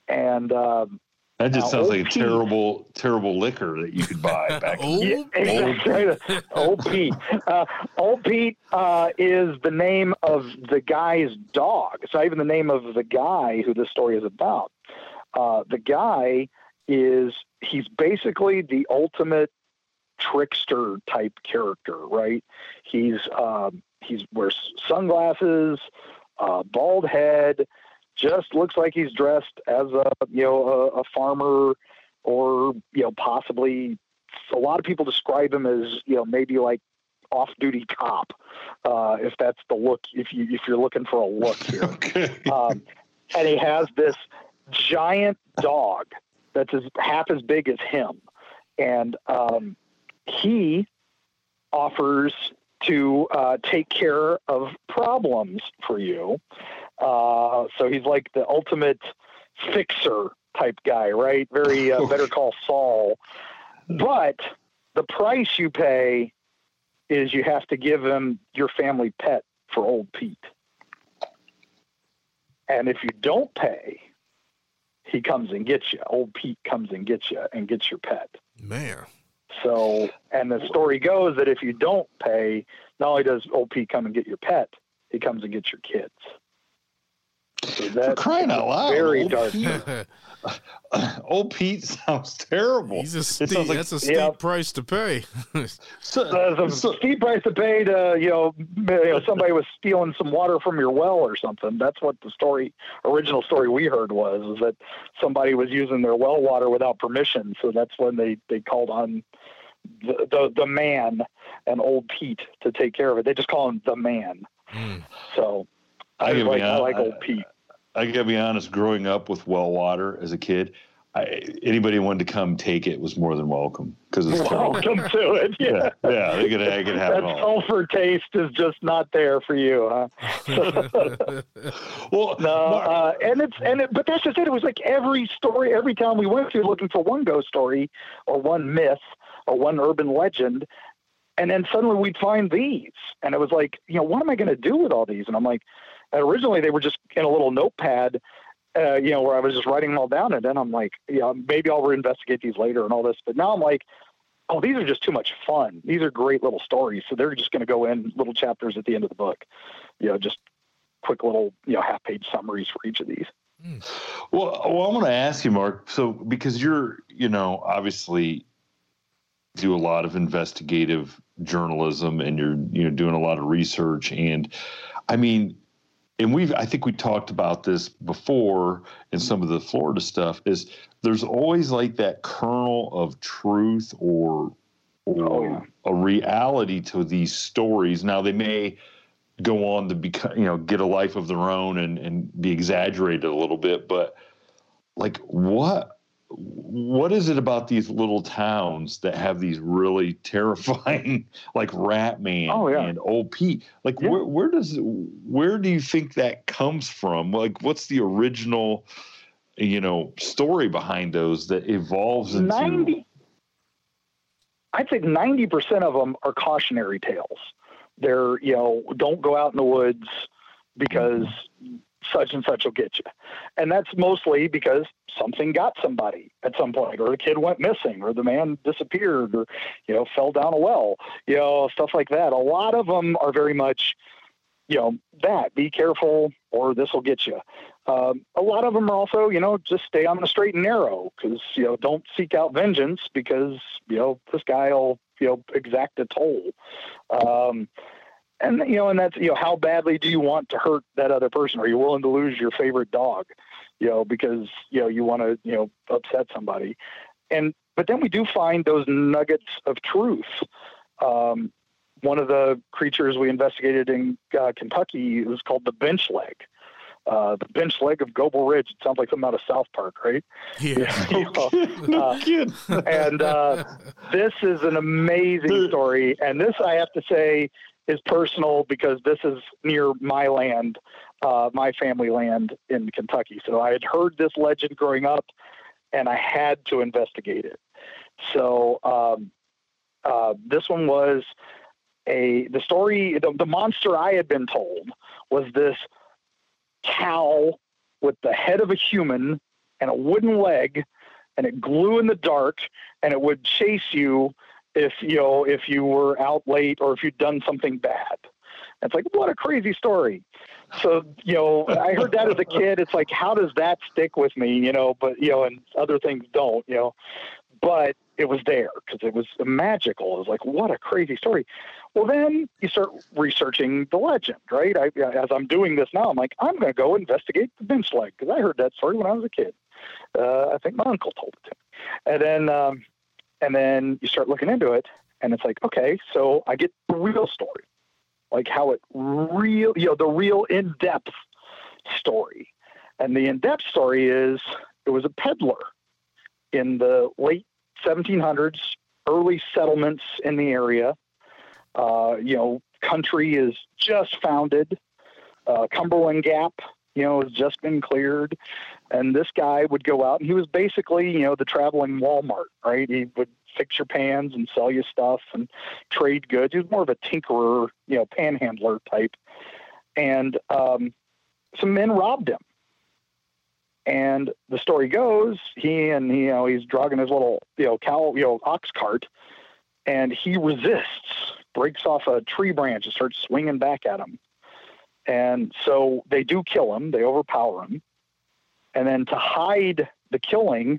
and um, that just now, sounds like a terrible, terrible liquor that you could buy [LAUGHS] back. old, yeah, exactly. [LAUGHS] old Pete. Uh, old Pete uh, is the name of the guy's dog. It's not even the name of the guy who this story is about. Uh, the guy is he's basically the ultimate trickster type character, right? He's um, he's wears sunglasses, uh, bald head just looks like he's dressed as a you know a, a farmer or you know possibly a lot of people describe him as you know maybe like off-duty cop uh, if that's the look if you if you're looking for a look here. [LAUGHS] Okay. um, and he has this giant dog that's as half as big as him. And um, he offers to uh, take care of problems for you uh, so he's like the ultimate fixer type guy, right? Very uh, [LAUGHS] better call Saul. But the price you pay is you have to give him your family pet for old Pete. And if you don't pay, he comes and gets you. Old Pete comes and gets you and gets your pet. Man. So, and the story goes that if you don't pay, not only does old Pete come and get your pet, he comes and gets your kids. So For that's crying out loud! very old dark. Pete, [LAUGHS] old Pete sounds terrible. He's a steep, like- that's a steep Yeah. price to pay. [LAUGHS] So- There's a so- steep price to pay to, you know, you know, somebody was stealing some water from your well or something. That's what the story, original story we heard was, is that somebody was using their well water without permission. So that's when they, they called on the, the, the man and old Pete to take care of it. They just call him the man. Mm. So I I, gotta be like, I hon- like old Pete. I gotta be honest. Growing up with well water as a kid, I, anybody wanted to come take it was more than welcome because it's [LAUGHS] terrible. Welcome to it. Yeah. yeah, yeah, they could, they could have That it all. sulfur taste is just not there for you, huh? Well, [LAUGHS] No, uh, and it's and it, but that's just it. It was like every story, every town we went to, looking for one ghost story or one myth or one urban legend, and then suddenly we'd find these, and it was like, you know, what am I going to do with all these? And I'm like, and originally they were just in a little notepad, uh, you know, where I was just writing them all down, and then I'm like, yeah, maybe I'll reinvestigate these later and all this, but now I'm like. Oh, these are just too much fun. These are great little stories. So they're just going to go in little chapters at the end of the book. You know, just quick little, you know, half page summaries for each of these. Well, well, I want to ask you, Mark. So, because you're, you know, obviously do a lot of investigative journalism, and you're, you know, doing a lot of research, and I mean, and we've, I think we talked about this before in mm-hmm. some of the Florida stuff. Is there's always like that kernel of truth or, or Oh, yeah. a reality to these stories. Now they may go on to become, you know, get a life of their own and and be exaggerated a little bit, but like what what is it about these little towns that have these really [LAUGHS] terrifying like rat man Oh, yeah. and old pete like Yeah. where, where does where do you think that comes from like what's the original you know story behind those that evolves into 90 i'd say 90% of them are cautionary tales they're you know don't go out in the woods because mm-hmm. Such and such will get you. And that's mostly because something got somebody at some point or the kid went missing or the man disappeared or you know fell down a well you know stuff like that. A lot of them are very much you know that be careful or this will get you. Um, a lot of them are also, you know, just stay on the straight and narrow because, you know, don't seek out vengeance because, you know, this guy will, you know, exact a toll. Um, and, you know, and that's, you know, how badly do you want to hurt that other person? Are you willing to lose your favorite dog, you know, because, you know, you want to, you know, upset somebody. And, but then we do find those nuggets of truth. Um, one of the creatures we investigated in uh, Kentucky was called the bench leg uh, the bench leg of Goble Ridge. It sounds like something out of South Park, right? Yeah. [LAUGHS] You know, no uh, kidding. and uh, this is an amazing story. And this, I have to say, is personal because this is near my land, uh, my family land in Kentucky. So I had heard this legend growing up, and I had to investigate it. So um, uh, this one was a the story. The, the monster I had been told was this cow with the head of a human and a wooden leg and it glue in the dark and it would chase you if you know if you were out late or if you'd done something bad. It's like what a crazy story. So you know i heard that as a kid. It's like how does that stick with me you know but you know and other things don't you know. But it was there because it was magical. It was like what a crazy story. Well then you start researching the legend right? I, as i'm doing this now i'm like i'm going to go investigate the bench leg because i heard that story when i was a kid. Uh, i think my uncle told it to me. And then um, and then you start looking into it and it's like okay so i get the real story. Like how it real you know the real in-depth story. And the in-depth story is it was a peddler in the late 1700s early settlements in the area. Uh, you know country is just founded uh, cumberland gap you know has just been cleared. And this guy would go out and he was basically you know the traveling walmart right? He would fix your pans and sell you stuff and trade goods. He was more of a tinkerer you know panhandler type. And um, some men robbed him. And the story goes he and you know he's dragging his little you know cow you know ox cart and he resists breaks off a tree branch and starts swinging back at him And so they do kill him, they overpower him. And then to hide the killing,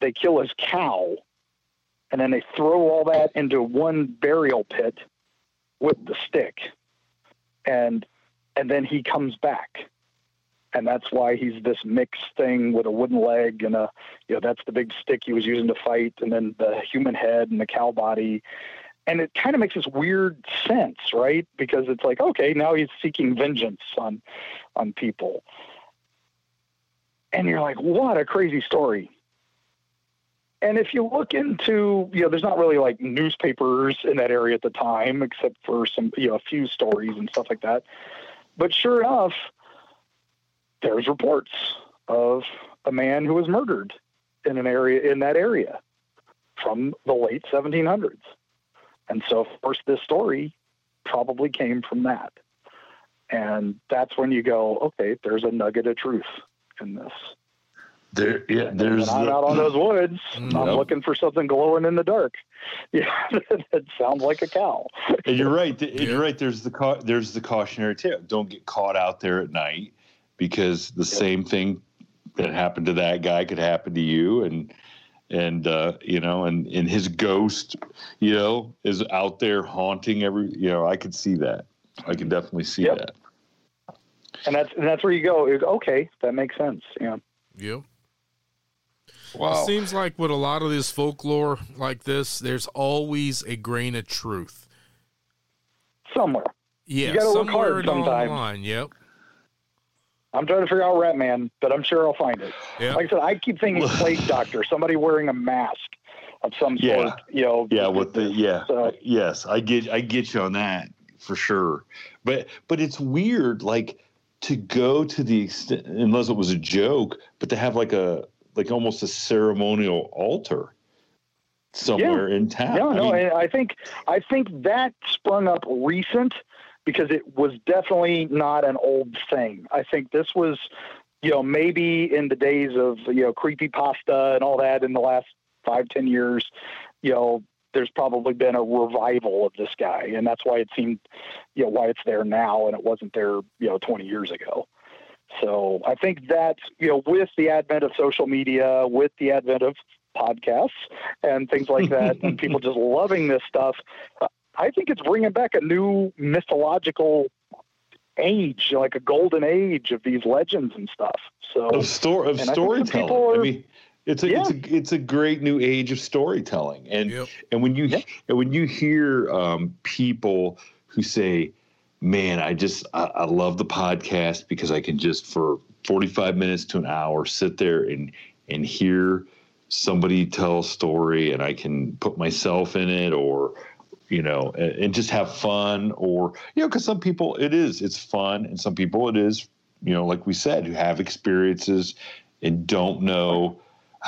they kill his cow. And then they throw all that into one burial pit with the stick. And and then he comes back. And that's why he's this mixed thing with a wooden leg and a you know, that's the big stick he was using to fight, and then the human head and the cow body and it kind of makes this weird sense, right? Because it's like, okay, now he's seeking vengeance on on people. And you're like, what a crazy story. And if you look into, you know, there's not really like newspapers in that area at the time, except for some, you know, a few stories and stuff like that. But sure enough, there's reports of a man who was murdered in an area in that area from the late 1700s. And so, of course, this story probably came from that. And that's when you go, okay, there's a nugget of truth in this. There, yeah, there's. I'm the- out on those woods. I'm mm-hmm. looking for something glowing in the dark. [LAUGHS] Yeah, that sounds like a cow. And you're right. [LAUGHS] th- Yeah. You're right. There's the cau- there's the cautionary tale. Don't get caught out there at night because the same thing that happened to that guy could happen to you. And and uh, you know, and and his ghost, you know, is out there haunting every. You know, I could see that. I can definitely see Yep. that. And that's and that's where you go. you go, Okay, that makes sense. Yeah. Yep. Wow. It seems like with a lot of this folklore like this, there's always a grain of truth. Somewhere. Yeah, you gotta look somewhere hard along the sometimes. line. Yep. I'm trying to figure out Rat Man, but I'm sure I'll find it. Yeah. Like I said, I keep thinking [LAUGHS] plague doctor, somebody wearing a mask of some Yeah. sort. You know. yeah with the yeah So- yes i get i get you on that for sure but but it's weird like to go to the extent unless it was a joke but to have like a like almost a ceremonial altar somewhere in town No, I no, mean, I think I think that sprung up recent because it was definitely not an old thing. I think this was, you know, maybe in the days of you know creepy pasta and all that in the last five ten years, you know, there's probably been a revival of this guy, and that's why it seemed, you know, why it's there now and it wasn't there, you know, 20 years ago. So I think that you know, with the advent of social media, with the advent of podcasts and things like that, [LAUGHS] and people just loving this stuff, I think it's bringing back a new mythological age, like a golden age of these legends and stuff. So of story of and I storytelling people i mean it's a it's a it's a great new age of storytelling and Yep. And when you Yeah. and when you hear um, people who say, "Man, I just I, I love the podcast because I can just for forty five minutes to an hour sit there and and hear somebody tell a story, and I can put myself in it, or you know, and, and just have fun, or you know, because some people it is it's fun, and some people it is you know, like we said, who have experiences and don't know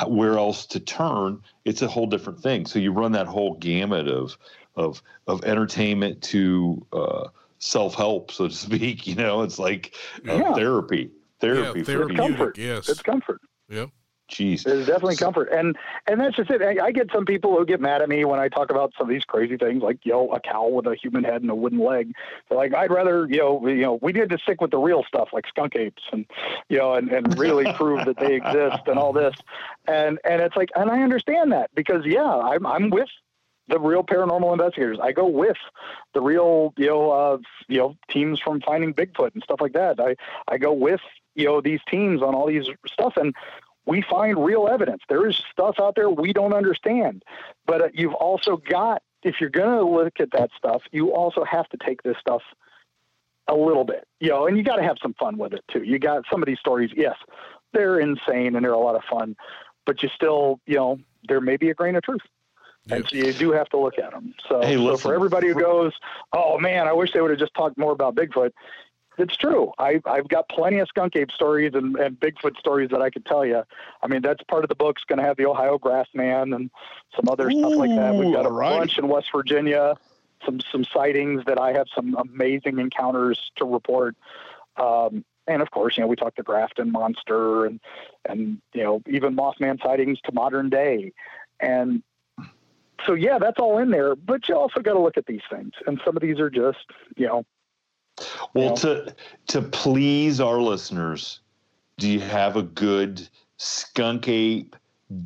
where else to turn, it's a whole different thing. So you run that whole gamut of of of entertainment to uh, self help, so to speak. [LAUGHS] You know, it's like uh, Yeah. therapy, therapy Yeah, for therapeutic, comfort. yes. it's comfort. Yep. Jeez, It's definitely comfort, and and that's just it. I, I get some people who get mad at me when I talk about some of these crazy things, like you know, a cow with a human head and a wooden leg. They're like, I'd rather you know, you know, we need to stick with the real stuff, like skunk apes, and you know, and, and really [LAUGHS] prove that they exist and all this, and and it's like, and I understand that because yeah, I'm I'm with the real paranormal investigators. I go with the real, you know, uh, you know, teams from Finding Bigfoot and stuff like that. I I go with you know these teams on all these stuff, and we find real evidence. There is stuff out there we don't understand, but uh, you've also got if you're going to look at that stuff, you also have to take this stuff a little bit, you know, and you got to have some fun with it too. You got some of these stories, yes, they're insane and they're a lot of fun, but you still, you know, there may be a grain of truth. And so you do have to look at them. So, Hey, so for everybody who goes, "Oh man, I wish they would have just talked more about Bigfoot," it's true. I, I've got plenty of skunk ape stories and, and Bigfoot stories that I could tell you. I mean, that's part of the book's going to have the Ohio Grassman and some other stuff like that. We've got a Ooh, alright. bunch in West Virginia, some some sightings that I have some amazing encounters to report. Um, and of course, you know, we talked the Grafton monster and and you know even Mothman sightings to modern day, and so yeah, that's all in there. But you also got to look at these things, and some of these are just you know Well, to to please our listeners, do you have a good skunk ape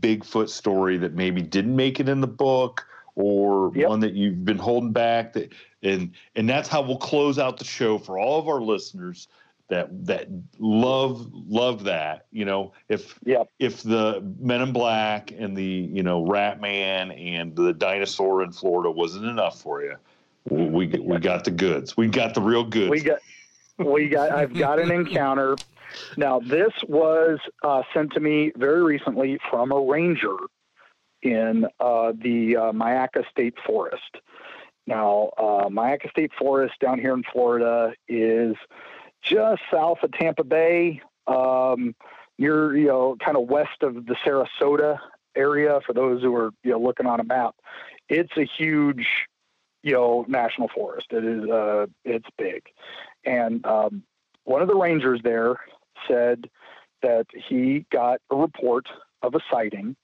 Bigfoot story that maybe didn't make it in the book or yep. one that you've been holding back that and and that's how we'll close out the show for all of our listeners that that love love that you know if yep. if the men in black and the you know rat man and the dinosaur in florida wasn't enough for you we we got the goods we got the real goods we got we got i've got an encounter now, this was uh, sent to me very recently from a ranger in uh, the uh, Myakka State Forest. Now, uh, Myakka State Forest down here in Florida is just south of Tampa Bay, um, near, you know, kind of west of the Sarasota area for those who are, you know, looking on a map. It's a huge, you know, national forest. It is, uh, it's big. And um, one of the rangers there said that he got a report of a sighting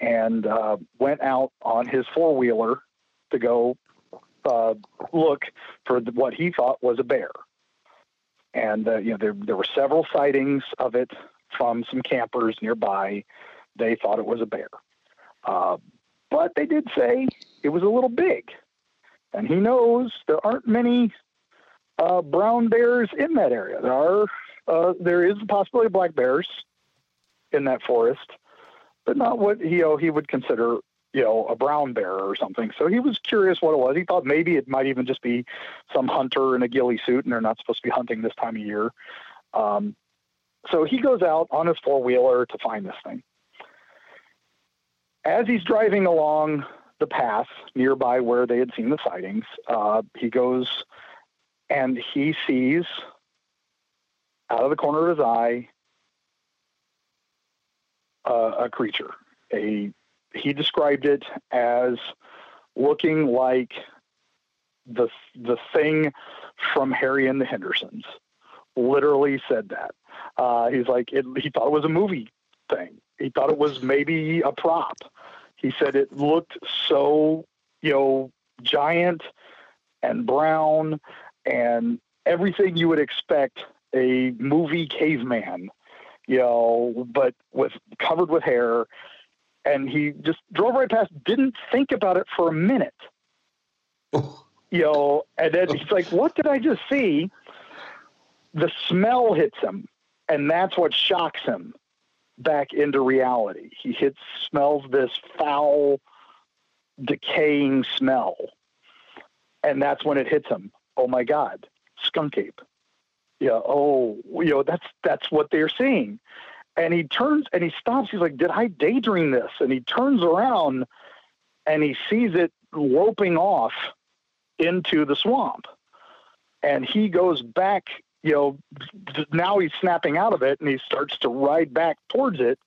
and uh, went out on his four wheeler to go uh, look for what he thought was a bear. And uh, you know there there were several sightings of it from some campers nearby. They thought it was a bear, uh, but they did say it was a little big. And he knows there aren't many uh, brown bears in that area. There are uh, there is a possibility of black bears in that forest, but not what he, you know, he would consider you know, a brown bear or something. So he was curious what it was. He thought maybe it might even just be some hunter in a ghillie suit, and they're not supposed to be hunting this time of year. Um, so he goes out on his four wheeler to find this thing. As he's driving along the path nearby where they had seen the sightings, uh, he goes and he sees out of the corner of his eye uh, a creature. A he described it as looking like the the thing from Harry and the Hendersons. Literally said that. Uh, he's like it, he thought it was a movie thing. He thought it was maybe a prop. He said it looked so you know giant and brown and everything you would expect a movie caveman, you know, but with covered with hair. And he just drove right past, didn't think about it for a minute. [LAUGHS] you know, and then he's like, What did I just see? The smell hits him, and that's what shocks him back into reality. He hits smells this foul, decaying smell. And that's when it hits him. Oh my God, skunk ape yeah, oh, you know, that's that's what they're seeing. And he turns and he stops. He's like, "Did I daydream this?" And he turns around and he sees it loping off into the swamp. And he goes back, you know, now he's snapping out of it and he starts to ride back towards it.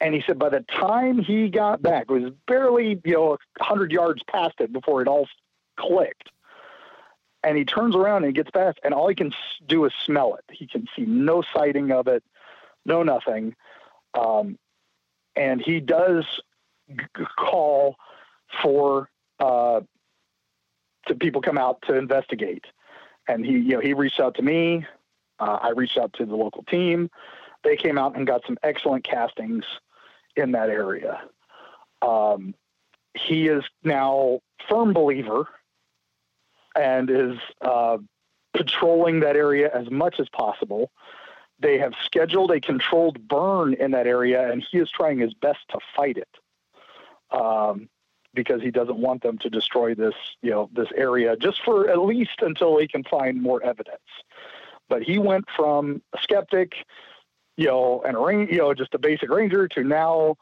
And he said by the time he got back, it was barely, you know, 100 yards past it before it all clicked and he turns around and he gets past, and all he can do is smell it. He can see no sighting of it, no nothing. Um, and he does g- call for uh, to people come out to investigate. And he, you know, he reached out to me. Uh, I reached out to the local team. They came out and got some excellent castings in that area. Um, he is now firm believer and is uh, patrolling that area as much as possible. They have scheduled a controlled burn in that area, and he is trying his best to fight it um, because he doesn't want them to destroy this, you know, this area just for at least until he can find more evidence. But he went from a skeptic, you know, and a you know, just a basic ranger to now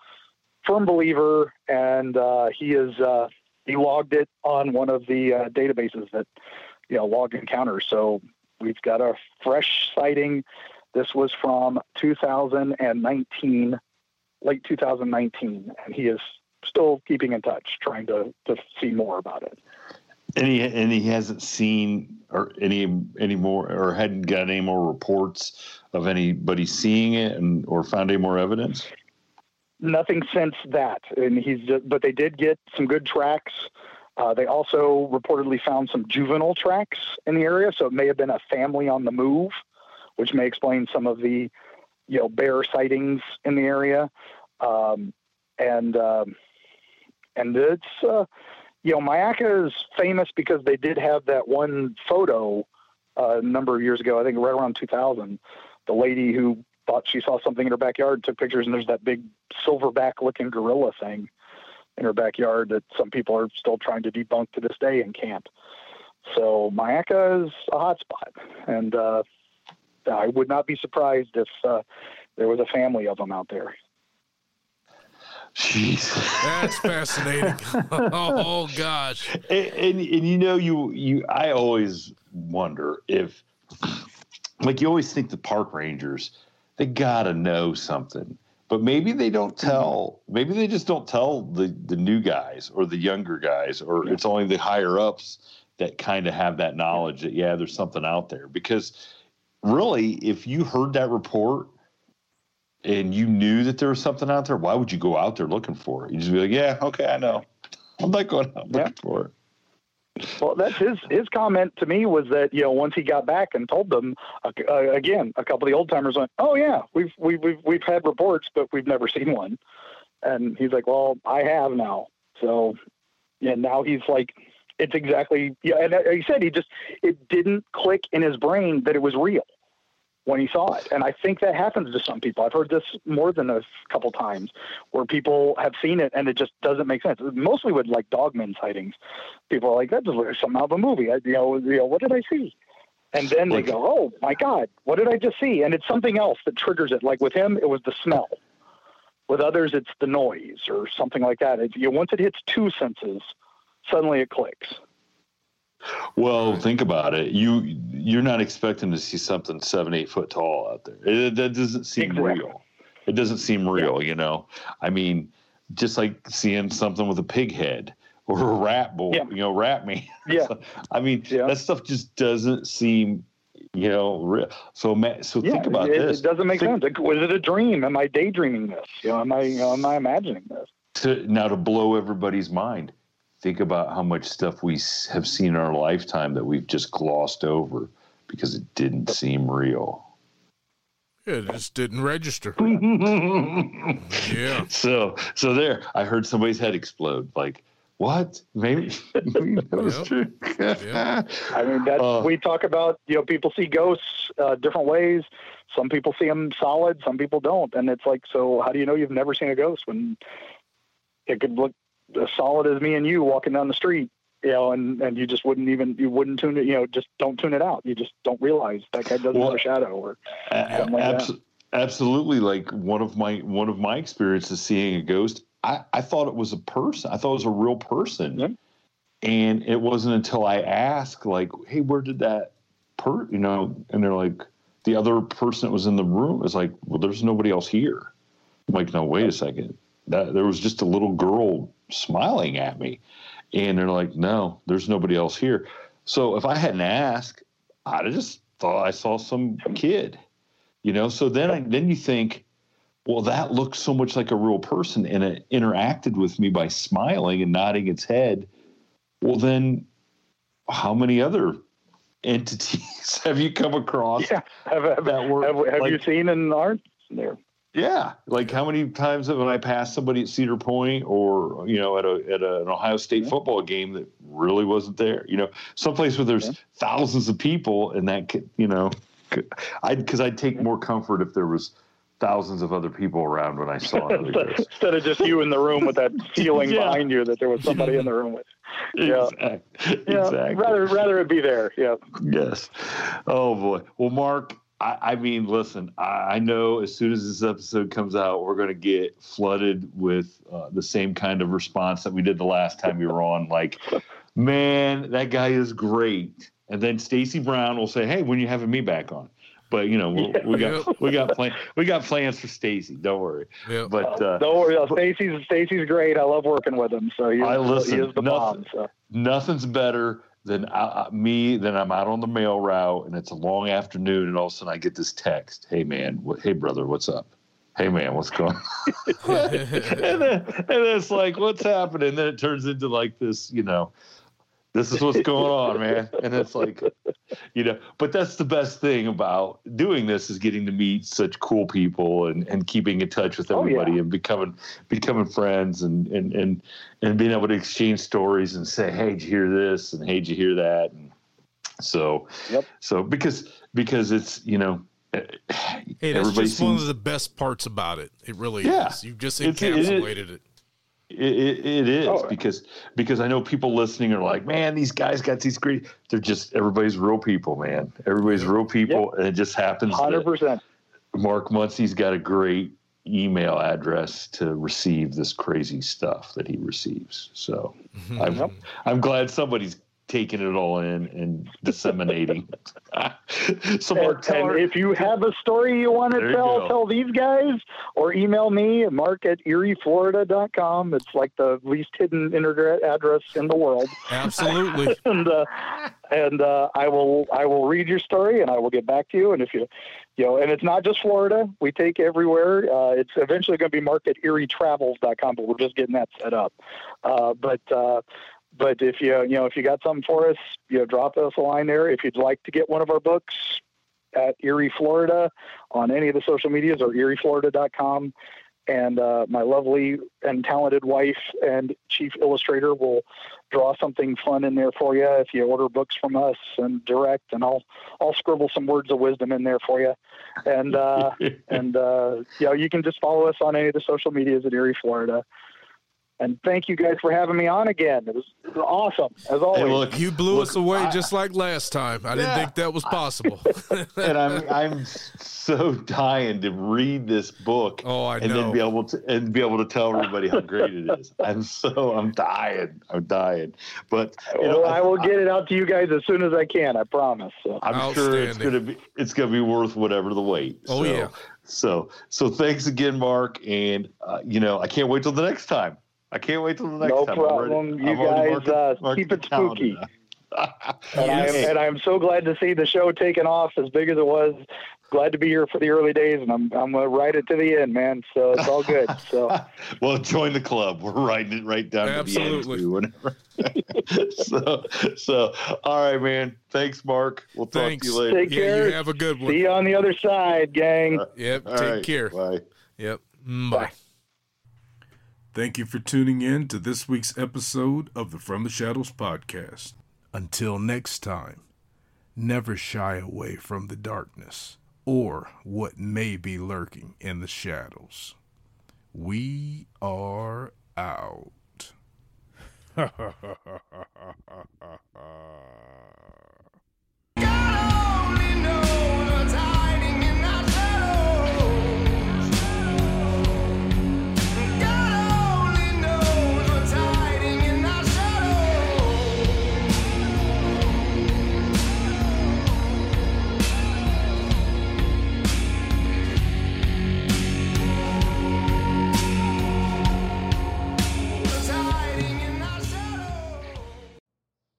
firm believer, and uh, he is uh, he logged it on one of the uh, databases that you know log encounters. So we've got a fresh sighting. This was from 2019, late 2019, and he is still keeping in touch, trying to to see more about it. And he and he hasn't seen or any any more or hadn't got any more reports of anybody seeing it and or found any more evidence nothing since that. And he's just, but they did get some good tracks Uh, they also reportedly found some juvenile tracks in the area, so it may have been a family on the move, which may explain some of the, you know, bear sightings in the area. Um, and um, and it's uh, you know Myakka is famous because they did have that one photo uh, a number of years ago. I think right around 2000. The lady who thought she saw something in her backyard took pictures, and there's that big silverback looking gorilla thing in her backyard that some people are still trying to debunk to this day and can't. So Myakka is a hot spot, and uh, I would not be surprised if uh, there was a family of them out there. Jeez. [LAUGHS] That's fascinating. [LAUGHS] oh gosh. And, and, and you know you you I always wonder if like you always think the park rangers they gotta know something but maybe they don't tell maybe they just don't tell the the new guys or the younger guys or it's only the higher ups that kind of have that knowledge that yeah there's something out there because really if you heard that report and you knew that there was something out there why would you go out there looking for it you just be like yeah okay i know [LAUGHS] i'm not going out looking Yeah. for it Well, that's his his comment to me was that you know once he got back and told them uh, uh, again, a couple of the old timers went, "Oh yeah, we've we've we've we've had reports, but we've never seen one." And he's like, "Well, I have now." So, yeah, now he's like, it's exactly yeah. And uh, he said he just it didn't click in his brain that it was real when he saw it. And I think that happens to some people. I've heard this more than a couple times where people have seen it and it just doesn't make sense. Mostly with like dogman sightings. People are like, that's something out of a movie. I, you know, you know, what did I see? And then they go, oh my God, what did I just see? And it's something else that triggers it. Like with him, it was the smell. With others, it's the noise or something like that. It, you know, once it hits two senses, suddenly it clicks. Well, think about it. You you're not expecting to see something seven eight foot tall out there. It, that doesn't seem Exactly. real. It doesn't seem real. You know, I mean, just like seeing something with a pig head or a rat boy. Yeah. You know, rat man. [LAUGHS] Yeah. I mean, Yeah. that stuff just doesn't seem. You know, real. So so Yeah, think about it, this. it doesn't make Think- sense. Was it a dream? Am I daydreaming this? You know, am I you know, am I imagining this? to now to blow everybody's mind think about how much stuff we have seen in our lifetime that we've just glossed over because it didn't seem real Yeah, it just didn't register. [LAUGHS] Yeah. so so there i heard somebody's head explode like what maybe, [LAUGHS] maybe that was Yep. true Yep. [LAUGHS] I mean, that Uh, we talk about. You know, people see ghosts uh, different ways. Some people see them solid. Some people don't. And it's like, so how do you know you've never seen a ghost when it could look as solid as me and you walking down the street? You know, and and you just wouldn't even you wouldn't tune it. You know, just don't tune it out. You just don't realize that guy doesn't Well, have a shadow. Or A- like abs- that. absolutely like one of my one of my experiences seeing a ghost I, I thought it was a person i thought it was a real person Yeah. and it wasn't until i asked like hey where did that per you know and they're like the other person that was in the room is like well there's nobody else here i'm like no wait a second that there was just a little girl smiling at me. And they're like no there's nobody else here. So if i hadn't asked i'd have just thought i saw some kid you know? So then I, then you think well that looks so much like a real person and it interacted with me by smiling and nodding its head. Well then how many other entities [LAUGHS] have you come across yeah, have, have, that were have, have you seen and aren't there? Yeah like how many times have I passed somebody at Cedar Point or you know at a at a, an Ohio State Yeah. football game that really wasn't there you know someplace where there's Yeah. thousands of people and that could, you know I'd because I'd take more comfort if there was thousands of other people around when I saw [LAUGHS] ghost. Instead of just you in the room with that [LAUGHS] feeling Yeah. behind you that there was somebody in the room with. Yeah. Exact- Yeah, exactly. rather rather it be there. Yeah. Yes. Oh boy. Well, Mark, I, I mean, listen, I, I know as soon as this episode comes out, we're going to get flooded with uh, the same kind of response that we did the last time we were on. Like, man, that guy is great. And then Stacy Brown will say, "Hey, when you having me back on?" But you know, we'll, we got Yep. we got plan we got plans for Stacy. Don't worry. Yeah. But uh, Don't worry, Stacy's Stacy's great. I love working with him. So he is, I listen, he is the bomb. So. nothing's better uh, uh, me then I'm out on the mail route and it's a long afternoon and all of a sudden I get this text. Hey man, what, hey brother, what's up? hey man, what's going on? [LAUGHS] [LAUGHS] and, then, and it's like, what's happening? And then it turns into like this, you know, this is what's going on, man. And it's like, you know, but that's the best thing about doing this is getting to meet such cool people and, and keeping in touch with everybody oh, yeah. and becoming becoming friends and, and and and being able to exchange stories and say, hey, did you hear this? And hey, did you hear that? And so, yep. so because because it's you know eh, Hey, that's just seems, one of the best parts about it. It really yeah, is. You just encapsulated it. It, it, it is oh. because because I know people listening are like, man, these guys got these great. They're just everybody's real people, man. Everybody's real people, yep. and it just happens. Hundred percent. Mark Muncy's got a great email address to receive this crazy stuff that he receives. So mm-hmm. I'm I'm glad somebody's taking it all in and disseminating. [LAUGHS] so Mark, and, and if you have a story you want to tell, tell these guys or email me, at mark at eerieflorida.com. It's like the least hidden internet address in the world. Absolutely. [LAUGHS] and uh, and uh, I will I will read your story and I will get back to you. And if you you know, and it's not just Florida. We take everywhere. Uh, it's eventually going to be marked at eerietravels.com, but we're just getting that set up. Uh, but uh, but if you you know if you got something for us, you know, drop us a line there. If you'd like to get one of our books at Eerie, Florida, on any of the social medias or eerieflorida.com. And uh, my lovely and talented wife and chief illustrator will draw something fun in there for you if you order books from us and direct. And I'll I'll scribble some words of wisdom in there for you. And uh, [LAUGHS] and uh, you know you can just follow us on any of the social medias at Eerie, Florida. And thank you guys for having me on again. It was, it was awesome, as always. Hey, look, you blew look, us away I, just like last time. I didn't think that was possible. [LAUGHS] and I'm I'm so dying to read this book. Oh, I and know. then be able to and be able to tell everybody how great it is. [LAUGHS] I'm so I'm dying. I'm dying. But you know, I, I will get it out to you guys as soon as I can. I promise. So. I'm sure it's gonna be it's gonna be worth whatever the wait. Oh so, yeah. So so thanks again, Mark. And uh, you know I can't wait till the next time. I can't wait till the next no time. No problem. you guys uh, keep it spooky. and, yes. I am, and I'm so glad to see the show taking off as big as it was. Glad to be here for the early days, and I'm I'm gonna ride it to the end, man. So it's all good. So [LAUGHS] well, join the club. We're riding it right down Absolutely. to the end. [LAUGHS] so so all right, man. Thanks, Mark. We'll talk Thanks. to you later. Take yeah, care. You have a good one. See you on the other side, gang. Uh, yep. Take right. care. Bye. Yep. Mm, bye. bye. Thank you for tuning in to this week's episode of the From the Shadows podcast. Until next time, never shy away from the darkness or what may be lurking in the shadows. We are out. [LAUGHS]